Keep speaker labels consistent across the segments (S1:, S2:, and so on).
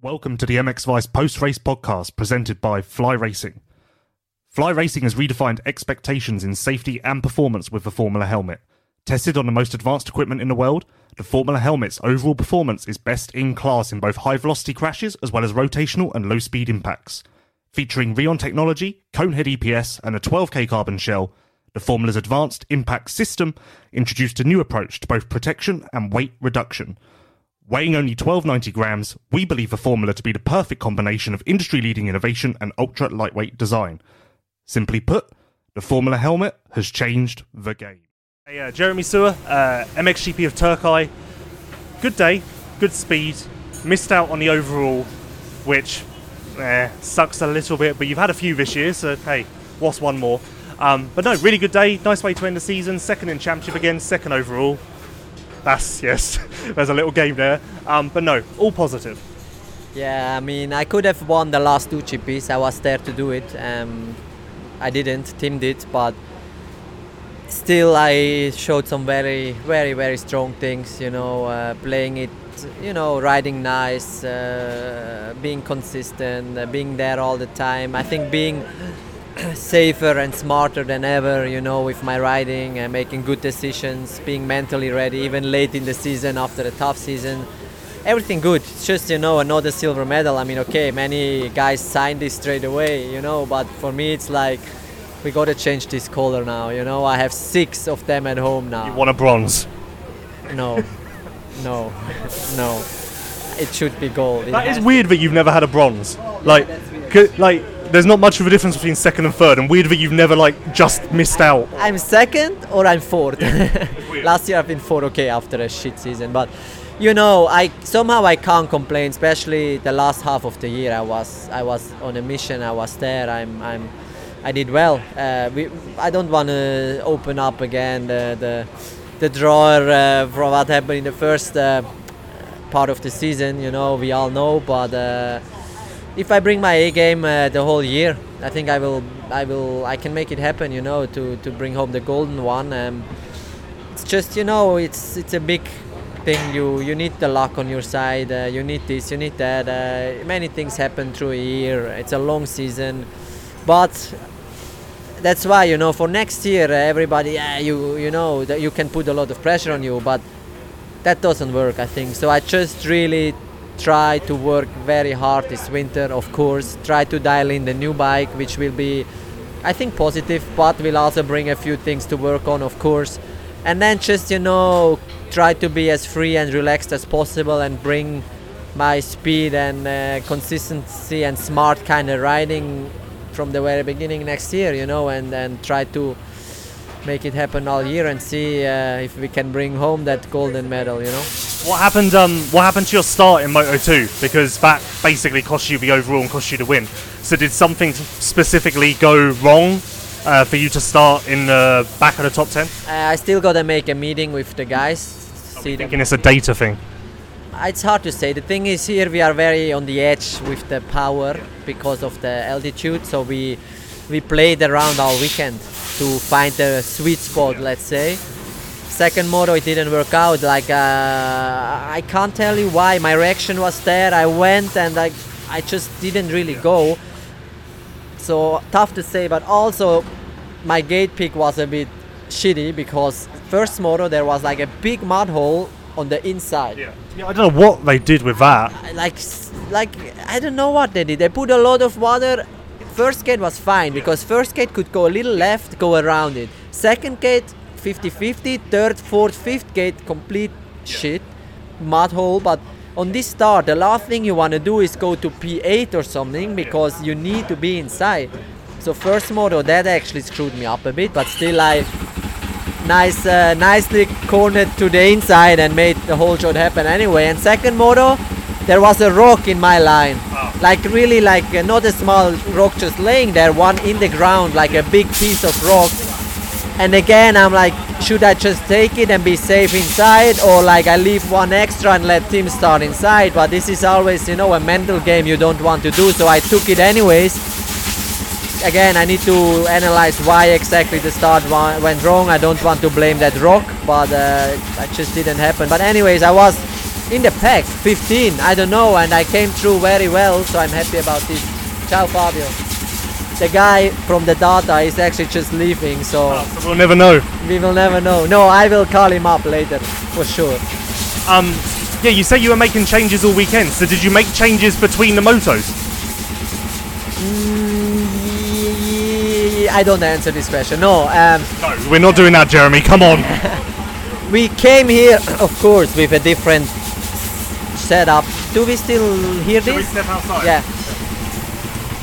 S1: Welcome to the MX Vice post race podcast presented by Fly Racing. Fly Racing has redefined expectations in safety and performance with the Formula helmet. Tested on the most advanced equipment in the world, the Formula helmet's overall performance is best in class in both high velocity crashes as well as rotational and low speed impacts. Featuring Rheon technology, conehead EPS, and a 12K carbon shell, the Formula's advanced impact system introduced a new approach to both protection and weight reduction. Weighing only 1290 grams, we believe the Formula to be the perfect combination of industry leading innovation and ultra lightweight design. Simply put, the Formula helmet has changed the game. Hey, uh, Jeremy Seewer, uh, MXGP of Turkey. Good day, good speed. Missed out on the overall, which eh, sucks a little bit, but you've had a few this year, so hey, what's one more? Um, but no, really good day. Nice way to end the season. Second in championship again, second overall. That's yes. There's a little game there, um, but no, all positive.
S2: Yeah, I mean, I could have won the last two GPs. I was there to do it. Um, I didn't. Tim did, but still, I showed some very, very, very strong things. You know, uh, playing it, you know, riding nice, uh, being consistent, uh, being there all the time. I think being safer and smarter than ever, you know, with my riding and making good decisions, being mentally ready, even late in the season after a tough season. Everything good. It's just, you know, another silver medal. I mean, okay, many guys signed this straight away, you know, but for me, it's like we got to change this color now, you know. I have six of them at home now.
S1: You want a bronze.
S2: No, no, no. It should be gold. It
S1: That is weird that you've never had a bronze. Like,
S2: that's weird.
S1: like there's not much of a difference between second and third, and weird that you've never like just missed out.
S2: I'm second or I'm fourth. Last year I've been fourth, okay, after a shit season. But you know, I somehow I can't complain. Especially the last half of the year, I was I was on a mission. I was there. I'm I'm I did well. Uh, we, I don't want to open up again the the, the drawer uh, from what happened in the first uh, part of the season. You know, we all know, but. If I bring my A game uh, the whole year, I think I will, I will, I can make it happen. You know, to, to bring home the golden one. Um, it's just you know, it's it's a big thing. You you need the luck on your side. Uh, you need this, you need that. Uh, many things happen through a year. It's a long season, but that's why you know for next year uh, everybody, yeah, you you know that you can put a lot of pressure on you, but that doesn't work. I think so. I just really try to work very hard this winter of course. Try to dial in the new bike which will be i think positive but will also bring a few things to work on of course. And then just you know try to be as free and relaxed as possible and bring my speed and uh, consistency and smart kind of riding from the very beginning next year you know and and try to make it happen all year and see uh, if we can bring home that golden medal you know
S1: What happened? Um, what happened to your start in Moto 2? Because that basically cost you the overall and cost you the win. So did something specifically go wrong uh, for you to start in the back of the top 10?
S2: Uh, I still gotta make a meeting with the guys. See.
S1: Thinking it's a data thing.
S2: It's hard to say. The thing is, here we are very on the edge with the power because of the altitude. So we we played around all weekend to find the sweet spot, let's say. Second moto, it didn't work out. Like uh, I can't tell you why. My reaction was there. I went and like I just didn't really go. So tough to say, but also my gate pick was a bit shitty because first moto there was like a big mud hole on the inside.
S1: Yeah. yeah, I don't know what they did with that.
S2: Like, like I don't know what they did. They put a lot of water. First gate was fine because first gate could go a little left, go around it. Second gate 50-50. Third, fourth, fifth gate complete shit, mud hole. But on this start, the last thing you want to do is go to P8 or something because you need to be inside. So first moto that actually screwed me up a bit, but still I nice, uh, nicely cornered to the inside and made the whole shot happen anyway. And second moto, there was a rock in my line, like really like uh, not a small rock just laying there, one in the ground, like a big piece of rock. And again, I'm like, should I just take it and be safe inside, or like I leave one extra and let Tim start inside? But this is always, you know, a mental game you don't want to do, so I took it anyways again, I need to analyze why exactly the start went wrong. I don't want to blame that rock, but uh, it just didn't happen. But anyways, I was In the pack, 15. I don't know, and I came through very well, so I'm happy about this. Ciao, Fabio. The guy from the data is actually just leaving, so
S1: Oh, so we'll never know.
S2: we will never know. No, I will call him up later for sure.
S1: Um, yeah, you say you were making changes all weekend. So did you make changes between the motos?
S2: Mm, I don't answer this question. No, um,
S1: No, we're not doing that, Jeremy. Come on.
S2: we came here, of course, with a different setup. Do we still hear this?
S1: step outside?
S2: Yeah.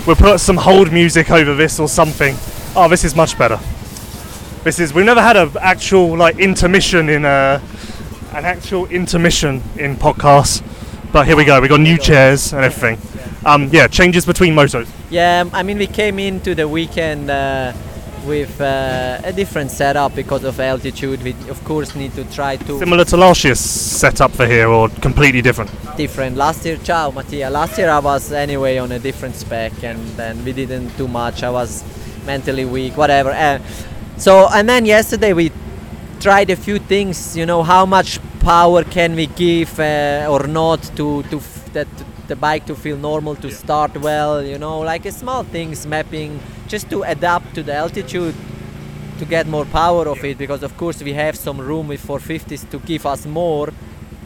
S1: We'll put some hold music over this or something. Oh, this is much better. This is. We've never had an actual like intermission in a an actual intermission in podcasts. But here we go. We got new chairs and everything. Um, yeah, changes between motos.
S2: Yeah, I mean, we came into the weekend uh, with uh, a different setup because of altitude. We, of course, need to try to
S1: Similar to last year's setup for here, or completely different.
S2: different. Last year, ciao, Mattia. Last year I was anyway on a different spec, and then we didn't do much. I was mentally weak, whatever. Uh, so, and then yesterday we tried a few things. You know, how much power can we give uh, or not to to f- that the bike to feel normal to start well. You know, like a small things, mapping, just to adapt to the altitude to get more power of it because of course we have some room with 450s to give us more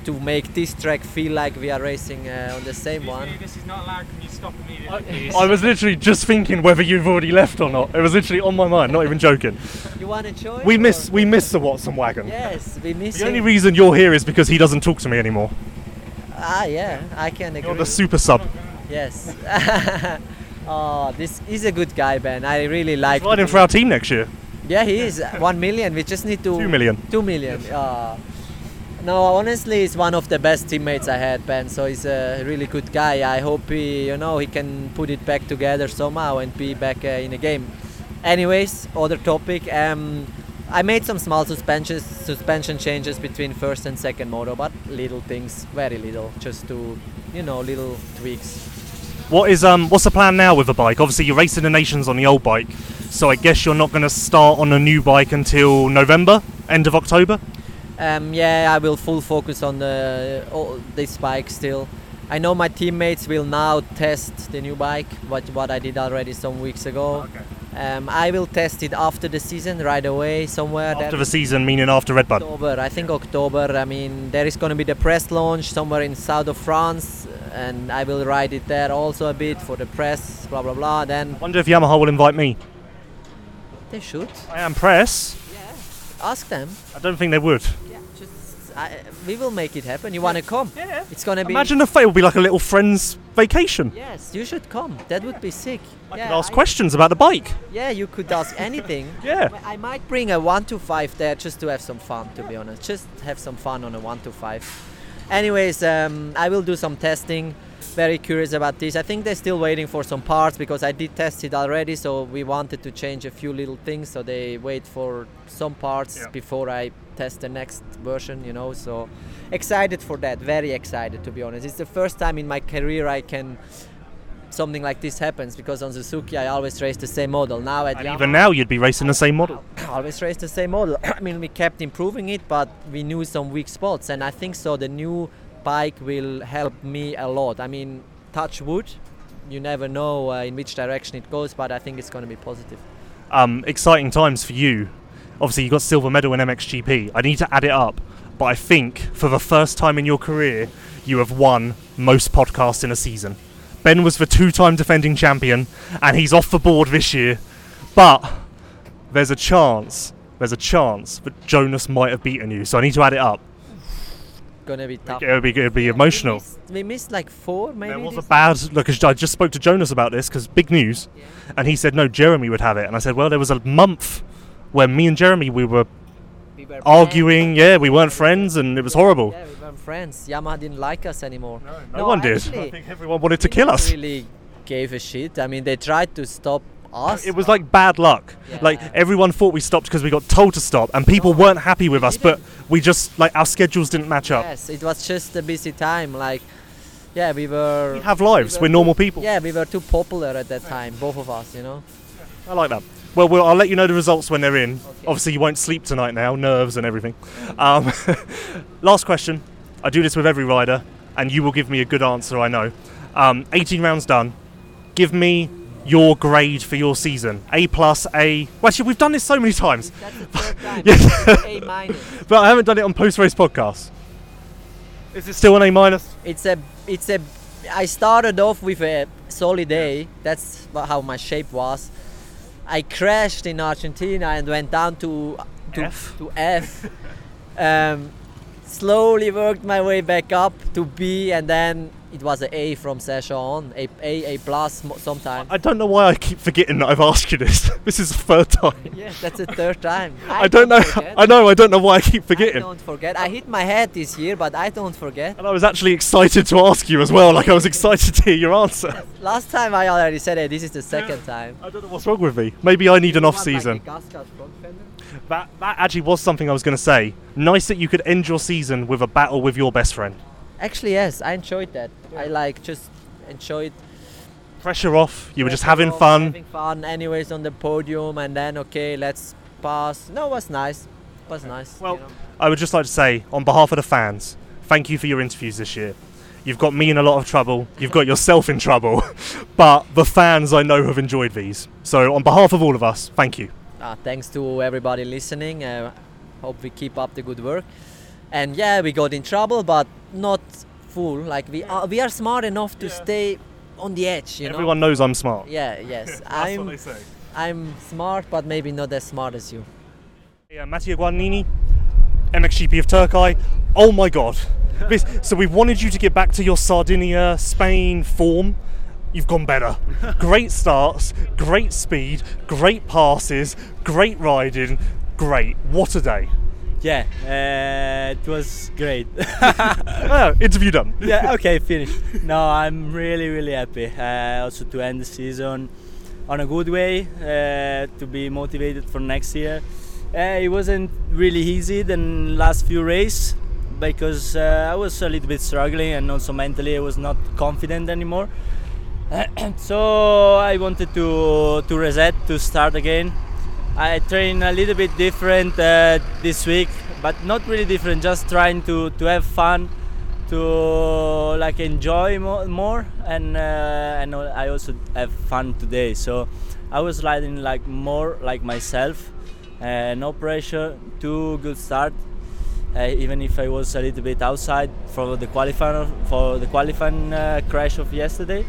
S2: to make this track feel like we are racing uh, on the same one
S3: This is not allowed. Can you stop immediately?
S1: I was literally just thinking whether you've already left or not. It was literally on my mind, not even joking.
S2: you want to join
S1: We
S2: or-
S1: miss we miss the Watson wagon.
S2: yes we miss
S1: The only reason you're here is because he doesn't talk to me anymore.
S2: ah yeah i can agree
S1: You're the super sub.
S2: yes oh this is a good guy ben i really like
S1: Riding for our team next year.
S2: yeah he is one million we just need to
S1: Two million.
S2: Two million. Uh, no, honestly, he's one of the best teammates I had, Ben. So he's a really good guy. I hope he, you know, he can put it back together somehow and be back uh, in the game. Anyways, other topic. Um, I made some small suspensions, suspension changes between first and second moto, but little things, very little, just to, you know, little tweaks.
S1: What is um what's the plan now with the bike? Obviously you're racing the nations on the old bike, so I guess you're not going to start on a new bike until November, end of October.
S2: Um, yeah, I will full focus on the all, this bike still. I know my teammates will now test the new bike, what what I did already some weeks ago. Um, I will test it after the season right away somewhere.
S1: After the season, meaning after Red Bud.
S2: October, I think October. I mean, there is going to be the press launch somewhere in south of France, and I will ride it there also a bit for the press. Blah blah blah. Then
S1: Wonder if Yamaha will invite me.
S2: they should
S1: I am press. Yeah.
S2: Ask them.
S1: I don't think they would.
S2: Yeah, just I, we will make it happen. You want to come?
S3: Yeah.
S2: It's gonna be.
S1: Imagine if it would be like a little friends vacation.
S2: Yes, you should come. That would be sick.
S1: I
S2: yeah,
S1: could ask
S2: I-
S1: questions about the bike.
S2: Yeah, you could ask anything.
S1: Yeah.
S2: I might bring a one to five there just to have some fun. To be honest, just have some fun on a one to five. Anyways, um, I will do some testing. Very curious about this. I think they're still waiting for some parts because I did test it already. So we wanted to change a few little things. So they wait for some parts
S1: Yeah.
S2: before I test the next version. You know, so excited for that. Very excited to be honest. It's the first time in my career I can something like this happens because on Suzuki I always race the same model. Now at Yamaha,
S1: even now, you'd be racing the same model.
S2: always race the same model. I mean, we kept improving it, but we knew some weak spots, and I think so. The new bike will help me a lot. I mean, touch wood. You never know uh, in which direction it goes, but I think it's going to be positive.
S1: um, exciting times for you. Obviously, you got silver medal in MXGP. I need to add it up, but I think for the first time in your career, you have won most podcasts in a season. Ben was the two-time defending champion, and he's off the board this year. But there's a chance, there's a chance that Jonas might have beaten you. So I need to add it up.
S2: Gonna be tough.
S1: It'll be, it'll be
S2: Yeah, we
S1: emotional.
S2: missed- We missed, like four, maybe.
S1: There was a bad look. I just spoke to Jonas about this because big news, and he said no, Jeremy would have it, and I said, well, there was a month where me and Jeremy we were
S2: we were
S1: arguing. Yeah, we weren't friends, and it was horrible.
S2: Yeah, we weren't friends. Yamaha didn't like us anymore.
S1: No, one did.
S2: actually,
S1: I think everyone wanted to kill us.
S2: Really gave a shit. I mean, they tried to stop us.
S1: It was like bad luck. Like everyone thought we stopped because we got told to stop, and people
S2: No,
S1: weren't happy with us. But we just like our schedules didn't match up.
S2: Yes, it was just a busy time. Like, yeah, we were.
S1: We have lives.
S2: we
S1: We're
S2: were
S1: normal people.
S2: Yeah, we were too popular at that time, both of us. You know.
S1: I like that. Well, we'll, I'll let you know the results when they're in. Obviously, you won't sleep tonight now, nerves and everything. Um, last question. I do this with every rider, and you will give me a good answer. I know. Um, 18 rounds done. Give me your grade for your season. A plus, A. Well, actually, we've done this so many times,
S2: That's the third time.
S1: Yes.
S2: A minus.
S1: but I haven't done it on post race podcasts. Is it still an A minus?
S2: It's a it's a. I started off with a solid A. That's how my shape was. I crashed in Argentina and went down to to
S1: F?
S2: To F. um, slowly worked my way back up to B, and then it was a A from session on. A A A plus sometimes.
S1: I don't know why I keep forgetting that I've asked you this. this is the third time.
S2: Yeah, that's the third time.
S1: I, don't know.
S2: forget.
S1: I know. I don't know why I keep
S2: I
S1: forgetting.
S2: don't forget. I hit my head this year, but I don't forget.
S1: And I was actually excited to ask you as well. Like I was excited to hear your answer.
S2: Last time I already said it. This is the second time.
S1: I don't know what's wrong with me. Maybe I need an off
S2: like,
S1: season.
S2: Fender?
S1: That that actually was something I was going to say. Nice that you could end your season with a battle with your best friend.
S2: Actually, yes, I enjoyed that. I like just enjoyed.
S1: Pressure off. You were just having
S2: off,
S1: fun.
S2: Having fun. Anyways, on the podium, and then okay, let's pass. No, it was nice. It was nice.
S1: Well,
S2: you know.
S1: I would just like to say, on behalf of the fans, thank you for your interviews this year. You've got me in a lot of trouble. You've got yourself in trouble. but the fans I know have enjoyed these. So, on behalf of all of us, thank you.
S2: uh, thanks to everybody listening. Uh, hope we keep up the good work. And yeah, we got in trouble, but not full. Like we are, we are smart enough to stay on the edge. You know.
S1: Everyone knows I'm smart.
S2: Yeah. Yes. I'm. I'm smart, but maybe not as smart as you.
S1: Yeah, uh, Mattia Guadagnini, MXGP of Turkey. Oh my god. This, so we wanted you to get back to your Sardinia, Spain form. You've gone better. Great starts, great speed, great passes, great riding. Great. What a day.
S4: Yeah, uh, it was great.
S1: Ah, interview done.
S4: yeah, okay, finished. No, I'm really, really happy. Uh, also to end the season on a good way, uh, to be motivated for next year. Uh, it wasn't really easy the last few races because uh, I was a little bit struggling and also mentally I was not confident anymore. so I wanted to to reset to start again. I train a little bit different uh, this week, but not really different. Just trying to to have fun, to like enjoy mo- more, and uh, and I also have fun today. So I was riding like more like myself, uh, no pressure, too good start. Uh, even if I was a little bit outside for the qualifying for the qualifying uh, crash of yesterday,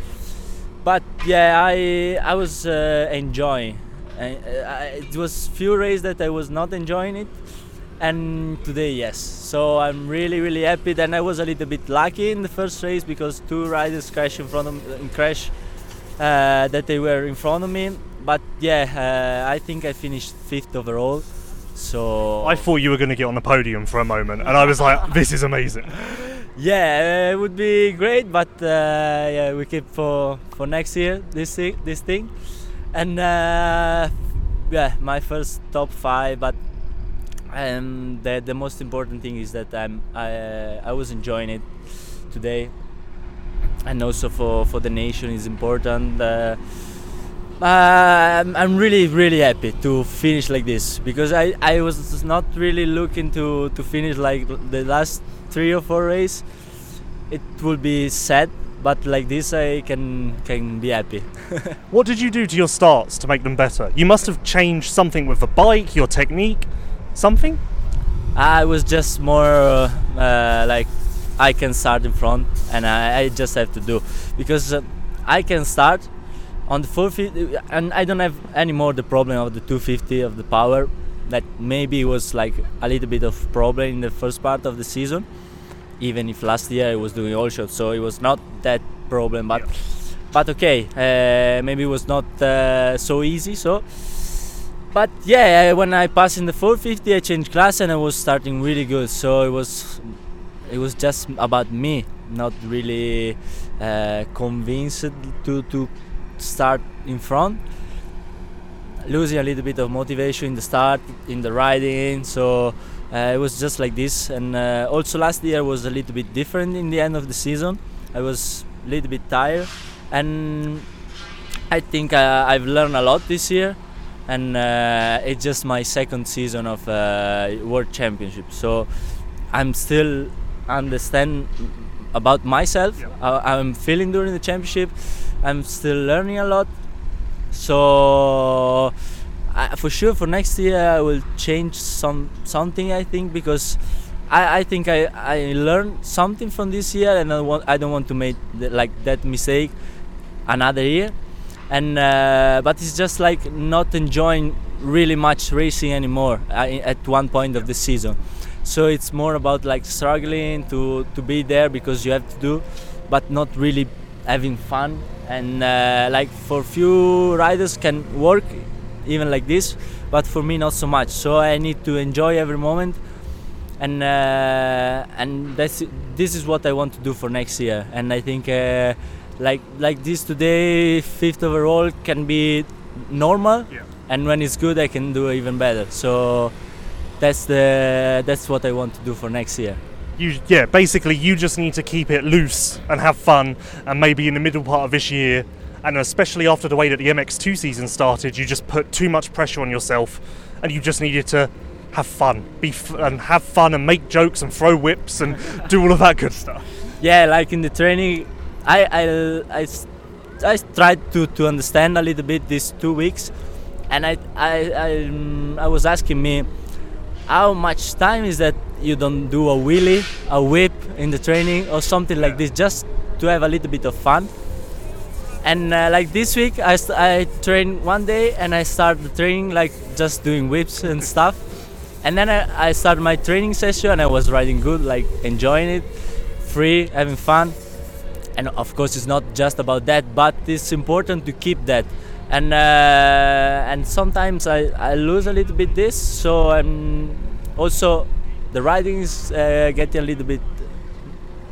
S4: but yeah, I I was uh, enjoying. Uh, I, it was few races that I was not enjoying it, and today yes. So I'm really really happy. Then I was a little bit lucky in the first race because two riders crashed in front of in crash uh, that they were in front of me. But yeah, uh, I think I finished fifth overall. So
S1: I thought you were going to get on the podium for a moment, and I was like, this is amazing.
S4: yeah, uh, it would be great, but uh, yeah, we keep for for next year this thing, this thing, and uh, yeah, my first top five. But um, the the most important thing is that I'm I I was enjoying it today, and also for for the nation is important. Uh, uh, I'm, I'm really really happy to finish like this because I, I was not really looking to, to finish like the last three or four races. It will be sad, but like this I can can be happy.
S1: What did you do to your starts to make them better? You must have changed something with the bike, your technique, something?
S4: I was just more uh, uh, like I can start in front and I, I just have to do because uh, I can start on the 450 and I don't have anymore the problem of the 250 of the power that maybe was like a little bit of problem in the first part of the season even if last year I was doing all shots so it was not that problem but but okay uh, maybe it was not uh, so easy so but yeah, when I passed in the 450, I changed class and I was starting really good. So it was, it was just about me, not really uh, convinced to to start in front. Losing a little bit of motivation in the start, in the riding. So it was just like this. And uh, also last year was a little bit different in the end of the season. I was a little bit tired, and I think uh, I've learned a lot this year and uh, it's just my second season of uh, world championship so i'm still understand about myself,
S5: Yeah.
S4: how I'm feeling during the championship. I'm still learning a lot. So I, for sure for next year I will change some something I think because I, I think I, I learned something from this year and I want I don't want to make the, like that mistake another year. And uh, but it's just like not enjoying really much racing anymore at one point of the season. So it's more about like struggling to to be there because you have to do but not really having fun. And uh, like for few riders can work even like this but for me not so much. So i need to enjoy every moment and uh, and that's this is what i want to do for next year. And i think uh, like like this today fifth overall can be normal
S5: Yeah.
S4: and when it's good i can do even better. So that's the that's what i want to do for next year.
S1: You, yeah, basically, you just need to keep it loose and have fun, and maybe in the middle part of this year, and especially after the way that the MX2 season started, you just put too much pressure on yourself, and you just needed to have fun, be f- and have fun, and make jokes and throw whips and do all of that good stuff.
S4: yeah like in the training I I I tried to to understand a little bit these two weeks. And i i I, um, I was asking me how much time is that you don't do a wheelie a whip in the training or something like this just to have a little bit of fun and uh, like this week I, st- I trained one day and i started the training like just doing whips and stuff. And then I, I started my training session and i was riding good like enjoying it free having fun. And of course it's not just about that but it's important to keep that. And uh, and sometimes I, I lose a little bit this so I'm also the riding is uh, getting a little bit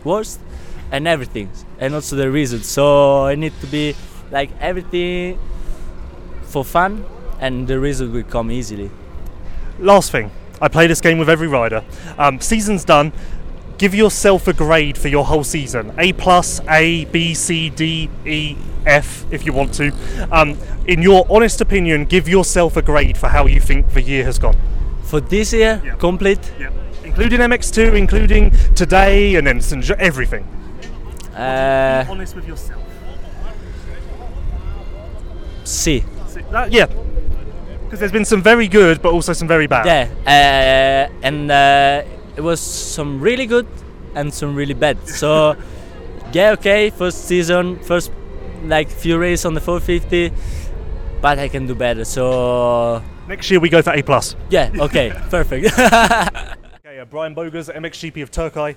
S4: worse and everything and also the result so I need to be like everything for fun and the result will come easily
S1: Last thing, I play this game with every rider. Um, season's done. Give yourself a grade for your whole season. A plus, A, B, C, D, E, F, if you want to. Um, in your honest opinion, give yourself a grade for how you think the year has gone.
S4: for this year
S1: Yeah.
S4: complete
S1: Yeah. Including MX2, including today, and then. Everything.
S4: Uh,
S1: honest with yourself.
S4: C
S1: That, yeah. Because there's been some very good, but also some very bad.
S4: Yeah, uh, and uh, it was some really good and some really bad. So, yeah, okay, first season, first like few races on the 450, but I can do better. So,
S1: Next year we go for A plus.
S4: yeah, okay, perfect.
S1: Okay, uh, Brian Bogers, MXGP of Turkey.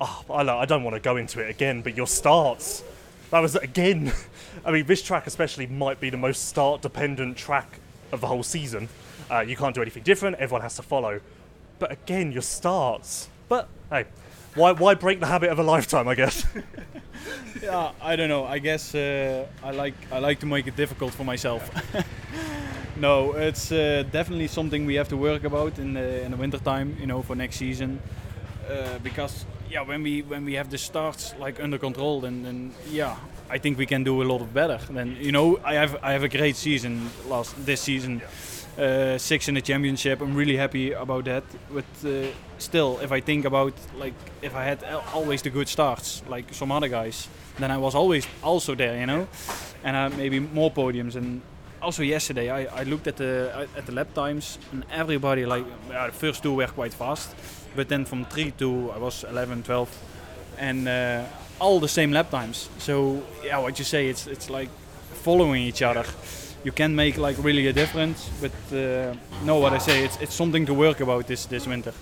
S1: Oh, I, I don't want to go into it again, but your starts. That was again. I mean, this track especially might be the most start-dependent track of the whole season. Uh, you can't do anything different. Everyone has to follow. But again, your starts. But hey, why why break the habit of a lifetime? I guess.
S6: Yeah, I don't know. I guess uh, I like I like to make it difficult for myself. no, it's uh, definitely something we have to work about in the in the winter time. You know, for next season, uh, because yeah, when we when we have the starts like under control, then then yeah, I think we can do a lot of better. Then you know, I have I have a great season last this season. Uh, six in the championship. I'm really happy about that. But uh, still, if I think about like if I had always the good starts like some other guys, then I was always also there, you know, and uh, maybe more podiums. And also yesterday, I, I looked at the at the lap times, and everybody like yeah, the first two were quite fast, but then from three to I was 11, 12, and uh, all the same lap times. So yeah, what you say, it's it's like following each other. You can make like really a difference, but uh, no, what I say, it's it's something to work about this this winter.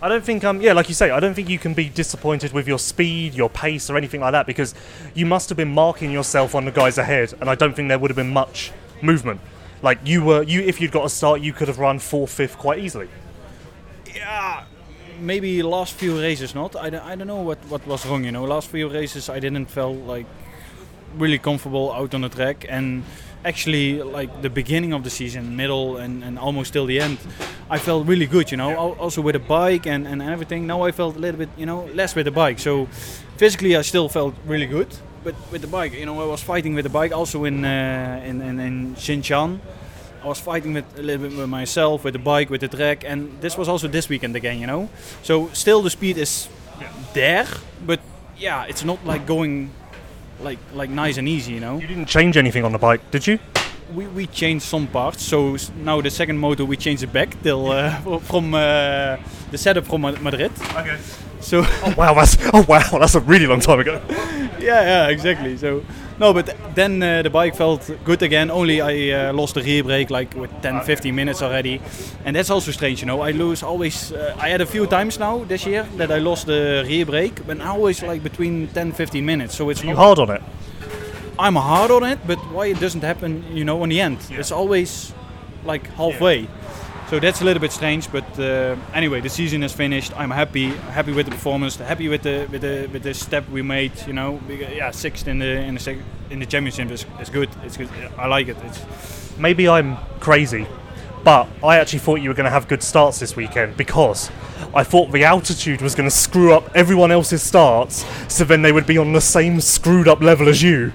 S1: I don't think, um, yeah, like you say, I don't think you can be disappointed with your speed, your pace, or anything like that because you must have been marking yourself on the guys ahead, and I don't think there would have been much movement. Like you were, you if you'd got a start, you could have run fourth, fifth quite easily.
S6: yeah, maybe last few races not. I don't, I don't know what, what was wrong, you know. Last few races I didn't feel like really comfortable out on the track and actually like the beginning of the season, middle and, and almost till the end, I felt really good, you know. Al- Also with the bike and, and everything. Now I felt a little bit, you know, less with the bike. So physically I still felt really good. But with the bike, you know, I was fighting with the bike also in uh, in, in, in Xinjiang. I was fighting with a little bit with myself, with the bike, with the track, and this was also this weekend again, you know. So still the speed is there, but yeah, it's not like going like like nice and easy, you know.
S1: You didn't change anything on the bike, did you?
S6: We, we changed some parts, so now the second motor we changed it back till uh, from uh, the setup from Madrid.
S1: Okay.
S6: So
S1: Oh wow, that's oh wow, that's a really long time ago.
S6: yeah, yeah, exactly. So no, but then uh, the bike felt good again. Only I uh, lost the rear brake like with 10, 15 minutes already, and that's also strange. You know, I lose always. Uh, I had a few times now this year that I lost the rear brake, but always like between 10, 15 minutes. So it's
S1: You
S6: not.
S1: hard on it.
S6: I'm hard on it, but why it doesn't happen? You know, in the end, it's always like halfway. So that's a little bit strange, but uh, anyway, the season is finished. I'm happy, happy with the performance, happy with the with the with the step we made. You know, We yeah, sixth in the in the in the championship is, is good. It's good. I like it. It's
S1: Maybe I'm crazy, but I actually thought you were going to have good starts this weekend because I thought the altitude was going to screw up everyone else's starts, so then they would be on the same screwed up level as you,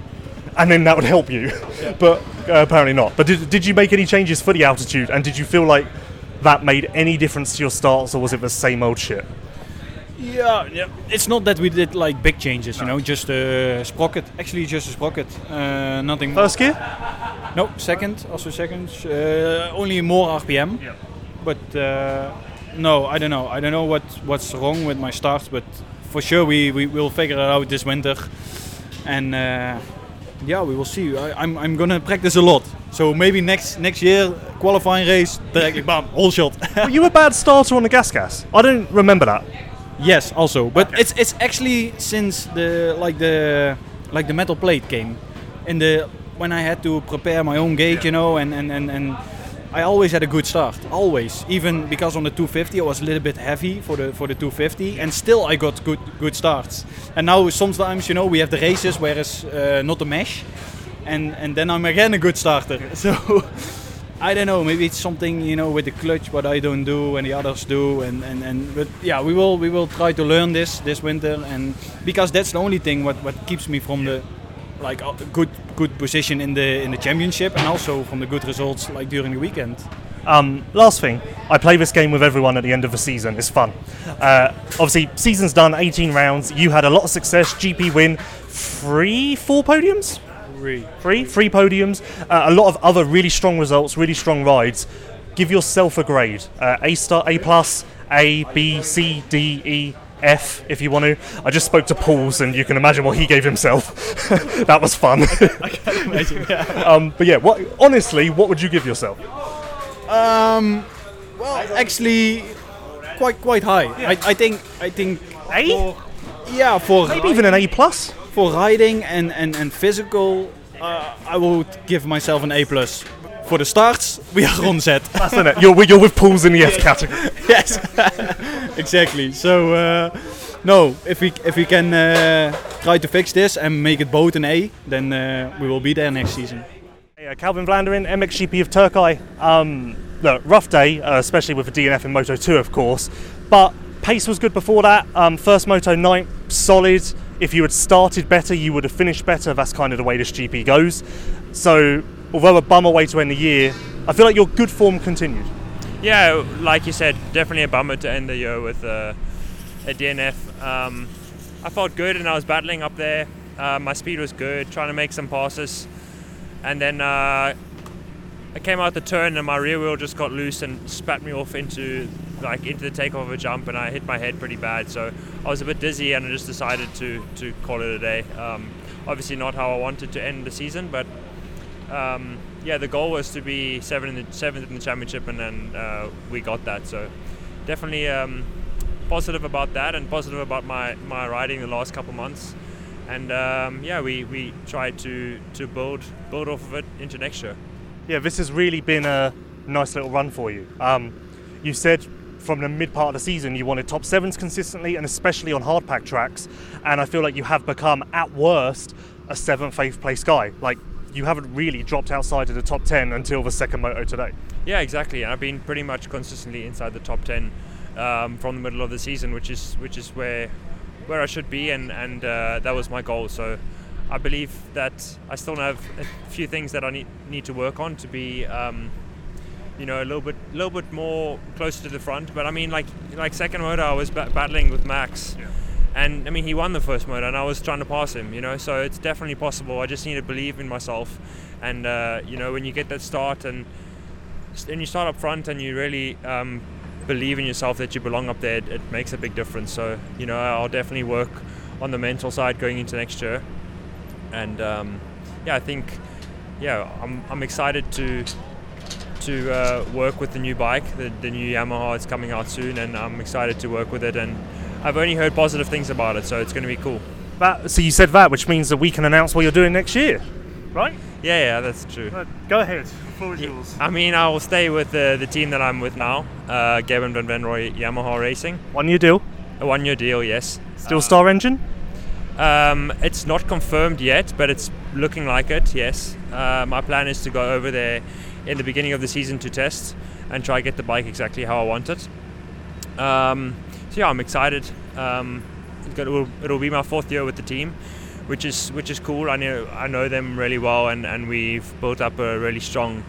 S1: and then that would help you. But uh, apparently not. But did, did you make any changes for the altitude, and did you feel like that made any difference to your starts, or was it the same old shit?
S6: yeah, yeah. It's not that we did like big changes. You know, just a sprocket. Actually, just a sprocket. Uh, nothing.
S1: First gear?
S6: No, second, also second. Uh, only more RPM.
S1: Yeah.
S6: But uh, no, I don't know. I don't know what, what's wrong with my starts, but for sure we, we will figure it out this winter. And uh, yeah, we will see. I, I'm, I'm gonna practice a lot. So maybe next next year qualifying race directly bam whole shot.
S1: Were you a bad starter on the gas gas? I don't remember that.
S6: yes, also, but it's it's actually since the like the like the metal plate came in the when I had to prepare my own gate, you know, and and and. and I always had a good start, always. Even because on the 250 I was a little bit heavy for the for the 250, and still I got good good starts. And now sometimes you know we have the races where it's uh, not a mesh, and and then I'm again a good starter. So I don't know, maybe it's something you know with the clutch what I don't do and the others do, and and, and but yeah we will we will try to learn this this winter, and because that's the only thing what what keeps me from the like a good good position in the in the championship and also from the good results like during the weekend.
S1: Um, last thing, I play this game with everyone at the end of the season. It's fun. Uh, obviously, season's done, 18 rounds. You had a lot of success. GP win, three, four podiums.
S6: Three.
S1: Three, three podiums. Uh, a lot of other really strong results, really strong rides. Give yourself a grade: uh, A star, A plus, A, B, C, D, E. F, if you want to. I just spoke to Pauls, and you can imagine what he gave himself. that was fun.
S6: Amazing. Yeah.
S1: um, but yeah, what honestly, what would you give yourself?
S6: Um, well, actually, quite quite high. I, I think I think
S1: A?
S6: for, yeah for
S1: Maybe even an A plus.
S6: for riding and and and physical, uh, I would give myself an A plus. For the starts, we are on set.
S1: That's it. You're, with- you're with Pauls in the F category.
S6: yes, exactly. So uh, no, if we if we can uh, try to fix this and make it both an A, then uh, we will be there next season.
S1: Hey, uh, Calvin Vlaanderen, MXGP of Turkey. Um, look, rough day, uh, especially with the DNF in Moto 2, of course. But pace was good before that. Um, first Moto 9, solid. If you had started better, you would have finished better. That's kind of the way this GP goes. So, although a bummer way to end the year, I feel like your good form continued.
S7: Yeah, like you said, definitely a bummer to end the year with uh, a DNF. Um, I felt good and I was battling up there. Uh, my speed was good, trying to make some passes, and then uh, I came out the turn and my rear wheel just got loose and spat me off into like into the takeoff of a jump, and I hit my head pretty bad. So I was a bit dizzy and I just decided to to call it a day. Um, obviously not how I wanted to end the season, but um, yeah, the goal was to be seventh in the seventh in the championship, and then uh, we got that. So definitely um, positive about that, and positive about my my riding the last couple months. And um, yeah, we, we tried to, to build build off of it into next year.
S1: Yeah, this has really been a nice little run for you. Um, you said from the mid part of the season you wanted top sevens consistently and especially on hard pack tracks, and I feel like you have become at worst a seventh, eighth place guy. Like you haven't really dropped outside of the top ten until the second moto today.
S7: Yeah, exactly. And I've been pretty much consistently inside the top ten um, from the middle of the season, which is which is where where I should be, and and uh, that was my goal. So I believe that I still have a few things that I need need to work on to be. Um, you know, a little bit, little bit more closer to the front. But I mean, like, like second motor, I was ba- battling with Max, And I mean, he won the first moto, and I was trying to pass him. You know, so it's definitely possible. I just need to believe in myself, and uh, you know, when you get that start and and you start up front and you really um, believe in yourself that you belong up there, it, it makes a big difference. So you know, I'll definitely work on the mental side going into next year, and um, yeah, I think yeah, I'm, I'm excited to to uh, work with the new bike. The, the new Yamaha is coming out soon, and I'm excited to work with it. And I've only heard positive things about it, so it's going to be cool.
S1: That, so you said that, which means that we can announce what you're doing next year, right?
S7: Yeah, yeah, that's true.
S1: Uh, go ahead. Floor is yours.
S7: I mean, I will stay with the, the team that I'm with now, uh, Gebben Van Venrooy Yamaha Racing.
S1: One year deal.
S7: A one year deal, yes.
S1: Still star engine.
S7: Um, it's not confirmed yet, but it's looking like it, yes. Uh, my plan is to go over there in the beginning of the season to test and try get the bike exactly how I want it. Um, so yeah, I'm excited. Um, it will, it'll be my fourth year with the team, which is which is cool. I know I know them really well, and, and we've built up a really strong,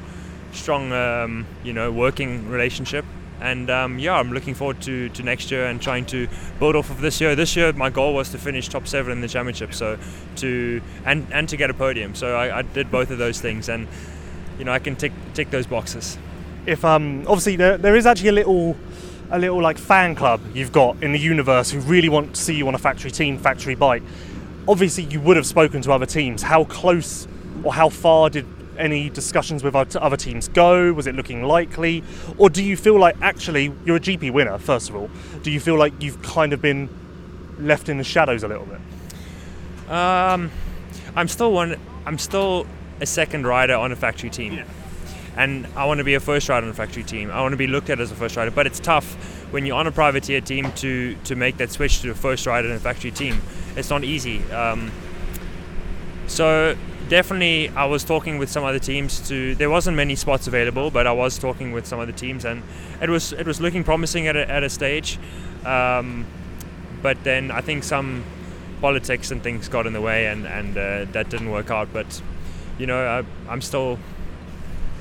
S7: strong um, you know working relationship. And um, yeah, I'm looking forward to, to next year and trying to build off of this year. This year, my goal was to finish top seven in the championship, so to and and to get a podium. So I, I did both of those things, and you know I can tick tick those boxes.
S1: If um, obviously there, there is actually a little a little like fan club you've got in the universe who really want to see you on a factory team, factory bike. Obviously, you would have spoken to other teams. How close or how far did any discussions with other teams go? Was it looking likely, or do you feel like actually you're a GP winner? First of all, do you feel like you've kind of been left in the shadows a little bit?
S7: Um, I'm still one. I'm still a second rider on a factory team, and I want to be a first rider on a factory team. I want to be looked at as a first rider, but it's tough when you're on a privateer team to to make that switch to a first rider in a factory team. It's not easy. Um, so definitely, I was talking with some other teams. To there wasn't many spots available, but I was talking with some other teams, and it was it was looking promising at a, at a stage. Um, but then I think some politics and things got in the way, and and uh, that didn't work out. But you know, I, I'm still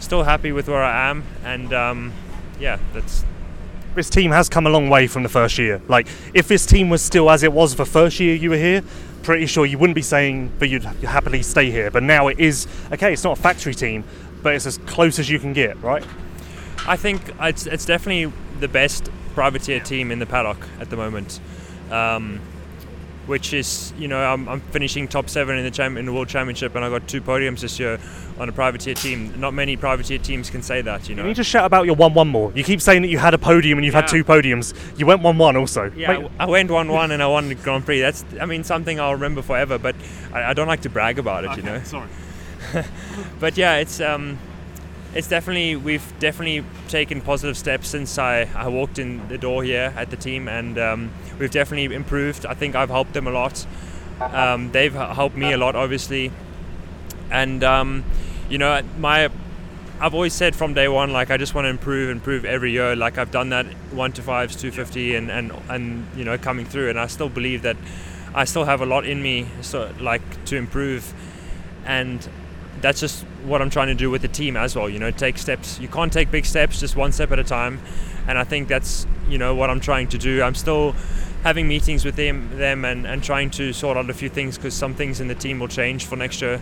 S7: still happy with where I am, and um, yeah, that's
S1: This team has come a long way from the first year. Like, if this team was still as it was the first year you were here, pretty sure you wouldn't be saying that you'd happily stay here. But now it is okay. It's not a factory team, but it's as close as you can get, right?
S7: I think it's, it's definitely the best privateer team in the paddock at the moment. Um, which is, you know, I'm, I'm finishing top seven in the in the world championship, and I got two podiums this year on a privateer team. Not many privateer teams can say that, you know.
S1: Can you just shout about your one-one more? You keep saying that you had a podium and you've had two podiums. You went one-one also.
S7: Yeah,
S1: Wait,
S7: I went one one and I won the Grand Prix. That's, I mean, something I'll remember forever. But I, I don't like to brag about it, you know.
S1: Sorry.
S7: But yeah, it's um, it's definitely we've definitely taken positive steps since I, I walked in the door here at the team, and um, we've definitely improved. I think I've helped them a lot. Um, they've helped me a lot, obviously, and um, you know my. I've always said from day one, like I just want to improve, improve every year. Like I've done that one to fives, two fifty, and and and you know coming through, and I still believe that I still have a lot in me, so like to improve, and that's just what I'm trying to do with the team as well. You know, take steps. You can't take big steps, just one step at a time. And I think that's you know what I'm trying to do. I'm still having meetings with them, them, and, and trying to sort out a few things because some things in the team will change for next year.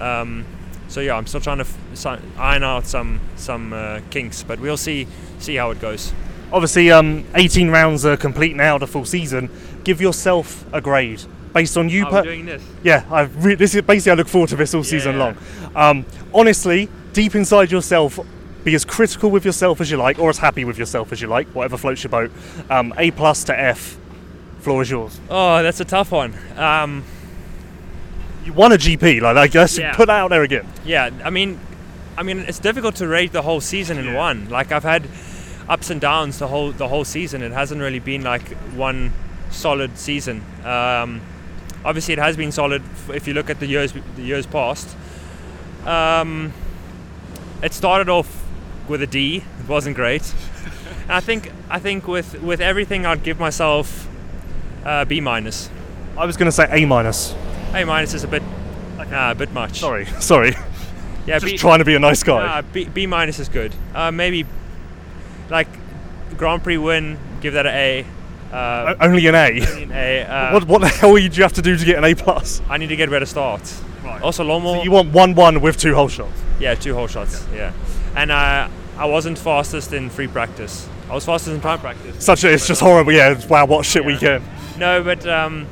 S7: Um, so yeah, I'm still trying to f- iron out some some uh, kinks, but we'll see see how it goes.
S1: Obviously, um, 18 rounds are complete now, the full season. Give yourself a grade based on you.
S7: Are
S1: per-
S7: doing this?
S1: yeah, I've re- this is basically I look forward to this all season long. Um, honestly, deep inside yourself, be as critical with yourself as you like, or as happy with yourself as you like, whatever floats your boat. Um, a plus to F. Floor is yours.
S7: Oh, that's a tough one. Um,
S1: You won a GP, like I guess
S7: Yeah.
S1: put that out there again.
S7: Yeah, I mean, I mean, it's difficult to rate the whole season in one. Like I've had ups and downs the whole the whole season. It hasn't really been like one solid season. Um, obviously, it has been solid if you look at the years the years past. Um, it started off with a D. It wasn't great. I think I think with with everything, I'd give myself uh, B minus.
S1: I was going to say A minus.
S7: A minus is a bit uh, a bit much.
S1: Sorry, sorry.
S7: Yeah,
S1: Just
S7: B-
S1: trying to be a nice guy.
S7: Uh, B, B minus is good. Uh, maybe like Grand Prix win, give that an A. Uh,
S1: Only an A.
S7: in A, uh,
S1: What, what the hell did you have to do to get an A plus?
S7: I need to get better starts.
S1: Right.
S7: Also, Lomo.
S1: You want one one with two whole shots.
S7: yeah, two whole shots. Yeah, and uh, I wasn't fastest in free practice. I was fastest in time practice.
S1: Such a, it's just horrible. Yeah, wow, what shit
S7: Yeah.
S1: weekend.
S7: No, but um,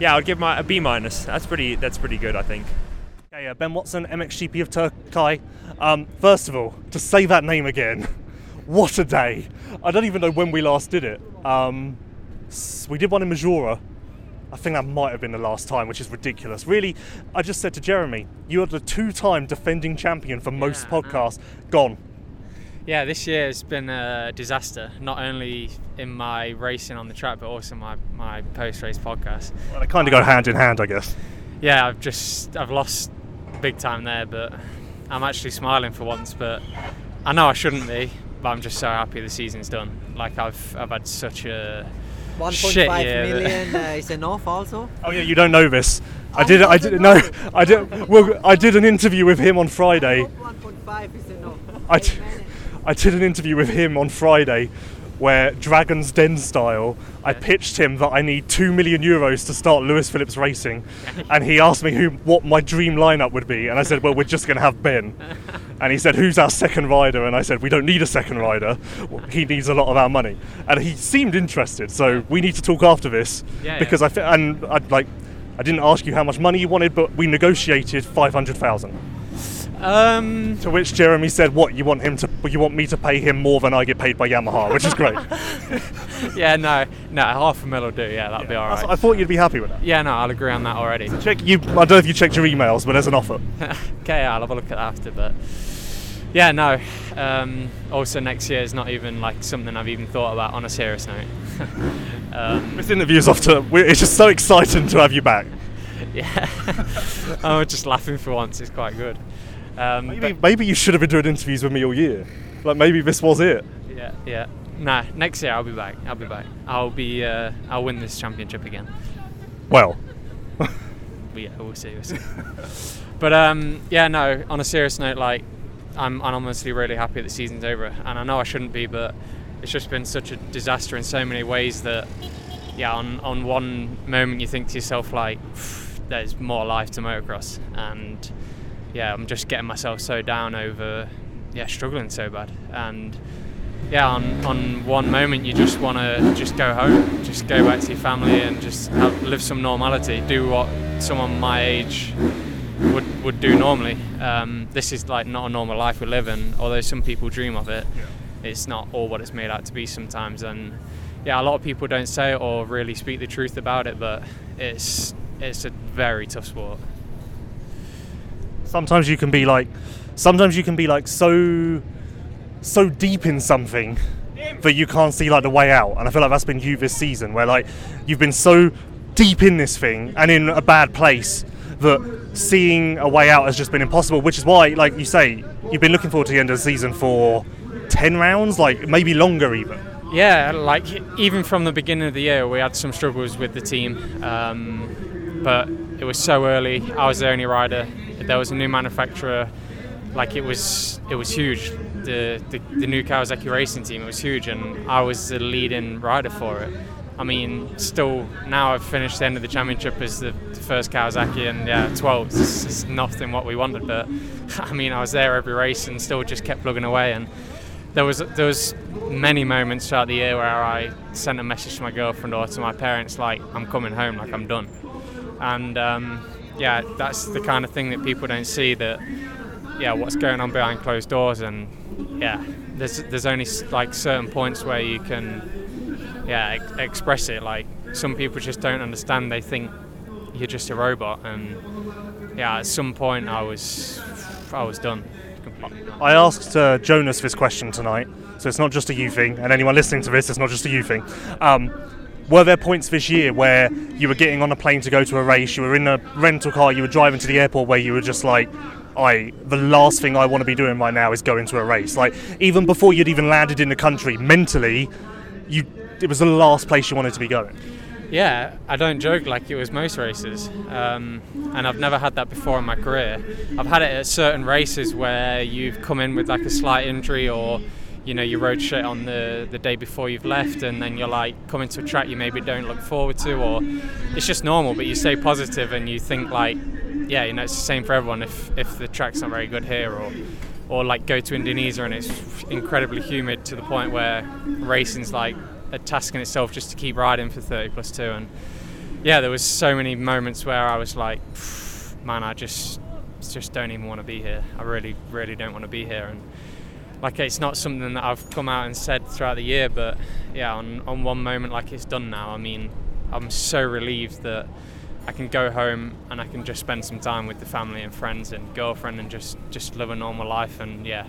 S7: yeah, I'd give my a B minus. That's pretty. That's pretty good, I think.
S1: Okay, uh, Ben Watson, MXGP of Turkey. Um, first of all, to say that name again, what a day! I don't even know when we last did it. Um, we did one in Majora. I think that might have been the last time, which is ridiculous. Really, I just said to Jeremy, you are the two-time defending champion for most
S3: Yeah,
S1: podcasts. Gone.
S3: Yeah, this year has been a disaster, not only in my racing on the track, but also my, my post race podcast.
S1: Well, they kind of go um, hand in hand, I guess.
S3: Yeah, I've just I've lost big time there, but I'm actually smiling for once. But I know I shouldn't be, but I'm just so happy the season's done. Like I've I've had such a
S2: 1.5
S3: Shit, yeah,
S2: million uh, is enough also.
S1: Oh yeah, you don't know this. I
S2: I
S1: did. I
S2: don't
S1: did.
S2: know.
S1: No, I did. Well, I did an interview with him on Friday.
S2: 1.5 is enough.
S1: I, t- I did an interview with him on Friday where Dragon's Den style, I pitched him that I need two million euros to start Lewis Phillips Racing, and he asked me who what my dream lineup would be, and I said, well, we're just going to have Ben, and he said, who's our second rider, and I said, we don't need a second rider, he needs a lot of our money, and he seemed interested, so we need to talk after this
S3: Yeah,
S1: because
S3: yeah.
S1: I and I'd like. I didn't ask you how much money you wanted, but we negotiated five hundred thousand.
S3: Um
S1: To which Jeremy said, "What you want him to? You want me to pay him more than I get paid by Yamaha, which is great."
S3: yeah no no half a mil will do. Yeah, that'll be all right.
S1: I th- I
S3: right.
S1: thought you'd be happy with that.
S3: Yeah, no, I'll agree on that already.
S1: Check you. I don't know if you checked your emails, but there's an offer.
S3: okay, I'll have a look at that after. But yeah, no. Um, also, next year is not even like something I've even thought about on a serious note. um,
S1: This interview's off to. It's just so exciting to have you back.
S3: yeah, I was just laughing for once. It's quite good. Um,
S1: Maybe,
S3: but-
S1: maybe you should have been doing interviews with me all year. Like maybe this was it.
S3: yeah, yeah. Nah, next year I'll be back. I'll be back. I'll be. Uh, I'll win this championship again.
S1: Well,
S3: But yeah, we'll see. We'll see. but um, yeah, no. On a serious note, like I'm, I'm honestly really happy that the season's over, and I know I shouldn't be, but it's just been such a disaster in so many ways that yeah, on on one moment you think to yourself like, there's more life to motocross, and yeah, I'm just getting myself so down over yeah struggling so bad, and yeah, on, on one moment you just want to just go home, just go back to your family and just have, live some normality, do what someone my age would would do normally. Um, this is like not a normal life we live in, although some people dream of it. It's not all what it's made out to be sometimes, and yeah, a lot of people don't say it or really speak the truth about it, but it's it's a very tough sport.
S1: Sometimes you can be like, sometimes you can be like so, so deep in something that you can't see like the way out. And I feel like that's been you this season, where like you've been so deep in this thing and in a bad place that seeing a way out has just been impossible. Which is why, like you say, you've been looking forward to the end of the season for ten rounds, like maybe longer even.
S3: Yeah, like even from the beginning of the year, we had some struggles with the team, um, but it was so early. I was the only rider. There was a new manufacturer. Like it was, it was huge. The, the the new Kawasaki racing team. It was huge, and I was the leading rider for it. I mean, still now I've finished the end of the championship as the, the first Kawasaki, and yeah, 12. It's, it's nothing what we wanted, but I mean, I was there every race and still just kept plugging away and there was there was many moments throughout the year where I sent a message to my girlfriend or to my parents like I'm coming home, like I'm done. And um, yeah, that's the kind of thing that people don't see. That yeah, what's going on behind closed doors, and yeah, there's there's only like certain points where you can yeah ex- express it. Like some people just don't understand. They think you're just a robot, and yeah, at some point I was I was done.
S1: I asked uh, Jonass this question tonight, so it's not just a you thing, and anyone listening to this, it's not just a you thing. Um, were there points this year where you were getting on a plane to go to a race, you were in a rental car, you were driving to the airport, where you were just like, I, the last thing I want to be doing right now is going to a race. Like, even before you'd even landed in the country, mentally, you, it was the last place you wanted to be going.
S3: Yeah, I don't joke like it was most races, um, and I've never had that before in my career. I've had it at certain races where you've come in with like a slight injury or you know you rode shit on the the day before you've left and then you're like coming to a track you maybe don't look forward to or it's just normal but you stay positive and you think like yeah you know it's the same for everyone if if the track's not very good here or or like go to Indonesia and it's incredibly humid to the point where racing's like a task in itself just to keep riding for 30 plus 2 and yeah there was so many moments where I was like man I just just don't even want to be here. I really really don't want to be here. And like it's not something that I've come out and said throughout the year, but yeah, on, on one moment like it's done now. I mean, I'm so relieved that I can go home and I can just spend some time with the family and friends and girlfriend and just just live a normal life. And yeah,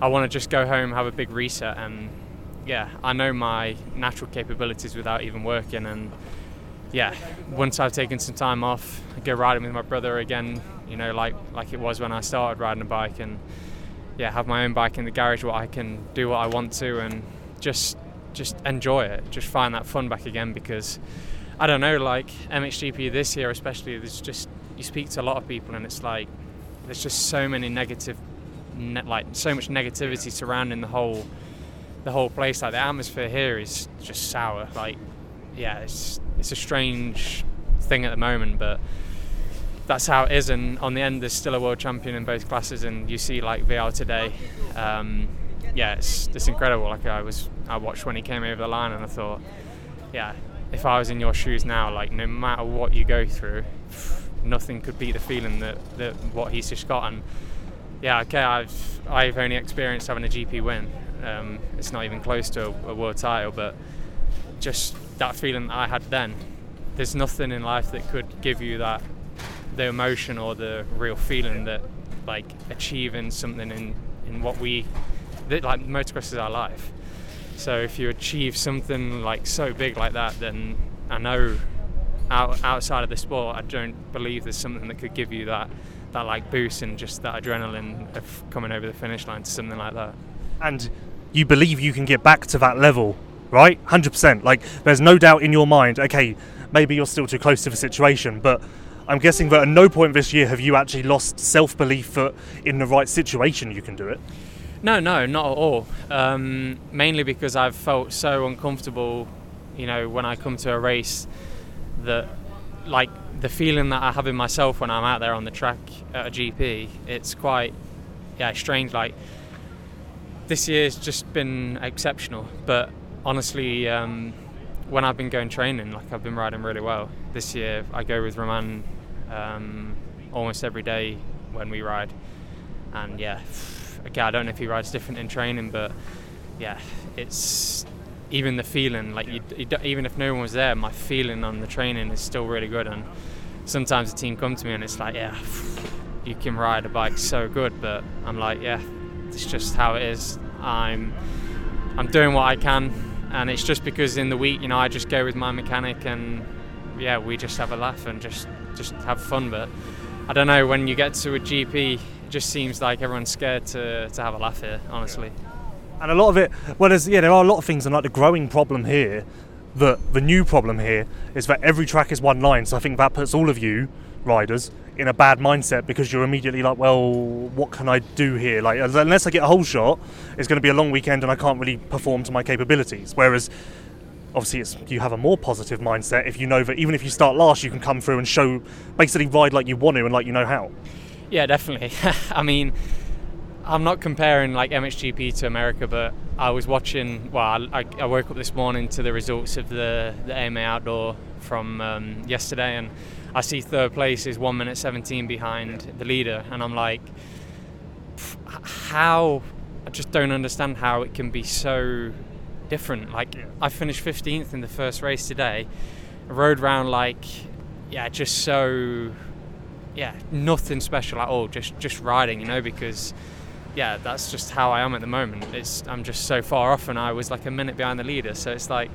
S3: I want to just go home, have a big reset, and yeah, I know my natural capabilities without even working. And yeah, once I've taken some time off, I go riding with my brother again. You know, like like it was when I started riding a bike and yeah, have my own bike in the garage where I can do what I want to and just just enjoy it, just find that fun back again because I don't know, like MXGP this year especially, there's just you speak to a lot of people and it's like there's just so many negative, ne- like so much negativity surrounding the whole the whole place. Like the atmosphere here is just sour. Like yeah, it's it's a strange thing at the moment, but that's how it is. And on the end, there's still a world champion in both classes, and you see like Vialle today. Um, yeah, it's it's incredible. Like I was, I watched when he came over the line, and I thought, yeah, if I was in your shoes now, like no matter what you go through, nothing could beat the feeling that, that what he's just got. And yeah, okay, I've I've only experienced having a GP win. Um, it's not even close to a, a world title, but just that feeling that I had then. There's nothing in life that could give you that the emotion or the real feeling that like achieving something in in what we that like motocross is our life. So if you achieve something like so big like that then i know out, outside of the sport i don't believe there's something that could give you that that like boost and just that adrenaline of coming over the finish line to something like that.
S1: And you believe you can get back to that level right? 100% like there's no doubt in your mind okay maybe you're still too close to the situation but I'm guessing that at no point this year have you actually lost self belief that in the right situation you can do it.
S3: No, no, not at all. Um, mainly because I've felt so uncomfortable, you know, when I come to a race that, like, the feeling that I have in myself when I'm out there on the track at a GP, it's quite, yeah, strange. Like, this year's just been exceptional, but honestly, um, when I've been going training, like, I've been riding really well. This year, I go with Roman um, almost every day when we ride. And yeah, okay, I don't know if he rides different in training, but yeah, it's even the feeling like you, you, even if no one was there, my feeling on the training is still really good. And sometimes the team come to me and it's like, yeah, you can ride a bike so good, but I'm like, yeah, it's just how it is. I'm I'm doing what I can, and it's just because in the week, you know, I just go with my mechanic and yeah, we just have a laugh and just just have fun. But I don't know when you get to a GP, it just seems like everyone's scared to, to have a laugh here. Honestly.
S1: And a lot of it, well, there's yeah, there are a lot of things, and like the growing problem here, that the new problem here is that every track is one line. So I think that puts all of you riders in a bad mindset because you're immediately like, well, what can I do here? Like, unless I get a whole shot, it's going to be a long weekend and I can't really perform to my capabilities. Whereas obviously it's you have a more positive mindset if you know that even if you start last you can come through and show basically ride like you want to and like you know how.
S3: Yeah definitely. I mean i'm not comparing like mxgp to america but i was watching well i, I woke up this morning to the results of the, the ama outdoor from um, yesterday and i see third place is 1 minute 17 behind the leader and i'm like how i just don't understand how it can be so different. Like yeah. I finished 15th in the first race today, rode round like yeah, just so yeah, nothing special at all. Just just riding, you know, because yeah, that's just how I am at the moment. It's I'm just so far off, and I was like a minute behind the leader. So it's like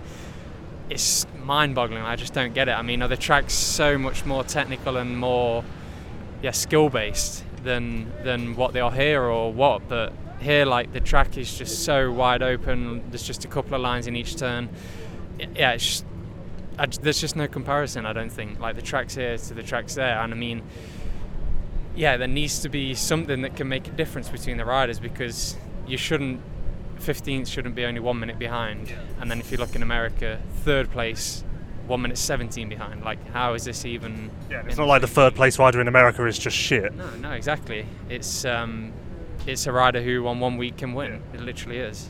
S3: it's mind-boggling. I just don't get it. I mean, are the tracks so much more technical and more yeah skill-based than than what they are here, or what? But here like the track is just so wide open there's just a couple of lines in each turn yeah just, I, there's just no comparison i don't think like the tracks here to the tracks there and i mean yeah there needs to be something that can make a difference between the riders because you shouldn't 15th shouldn't be only one minute behind, and then if you look in America, third place, one minute 17 behind. Like, how is this even?
S1: Yeah, it's not like the third place rider in America is just shit.
S3: No, no, exactly. It's um, it's a rider who on one week can win. It literally is.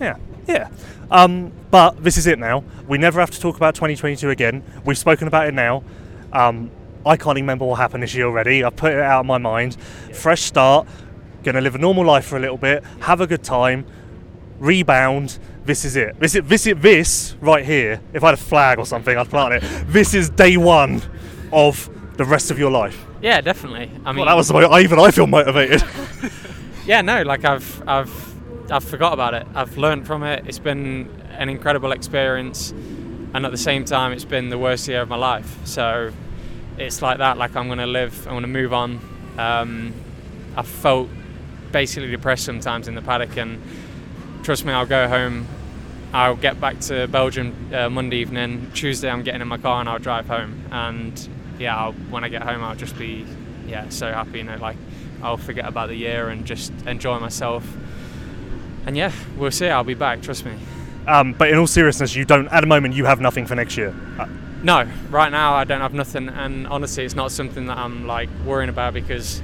S1: Yeah, yeah. Um, but this is it now. We never have to talk about 2022 again. We've spoken about it now. Um, I can't remember what happened this year already. I've put it out of my mind. Fresh start. Gonna live a normal life for a little bit. Have a good time. Rebound. This is it. This is this is this right here. If I had a flag or something, I'd plant it. This is day one of the rest of your life.
S3: Yeah, definitely. I mean,
S1: Well, that was the way I, even I feel motivated.
S3: yeah, no, like I've I've I've forgot about it. I've learned from it. It's been an incredible experience, and at the same time, it's been the worst year of my life. So it's like that. Like I'm gonna live. I'm gonna move on. Um, I felt basically depressed sometimes in the paddock, and trust me, I'll go home. I'll get back to Belgium uh, Monday evening. Tuesday, I'm getting in my car and I'll drive home. And yeah, I'll, when I get home, I'll just be yeah so happy. You know, like I'll forget about the year and just enjoy myself. And yeah, we'll see. I'll be back. Trust me.
S1: um, but in all seriousness, you don't. At the moment, you have nothing for next year. Uh,
S3: No, right now I don't have nothing, and honestly, it's not something that I'm like worrying about because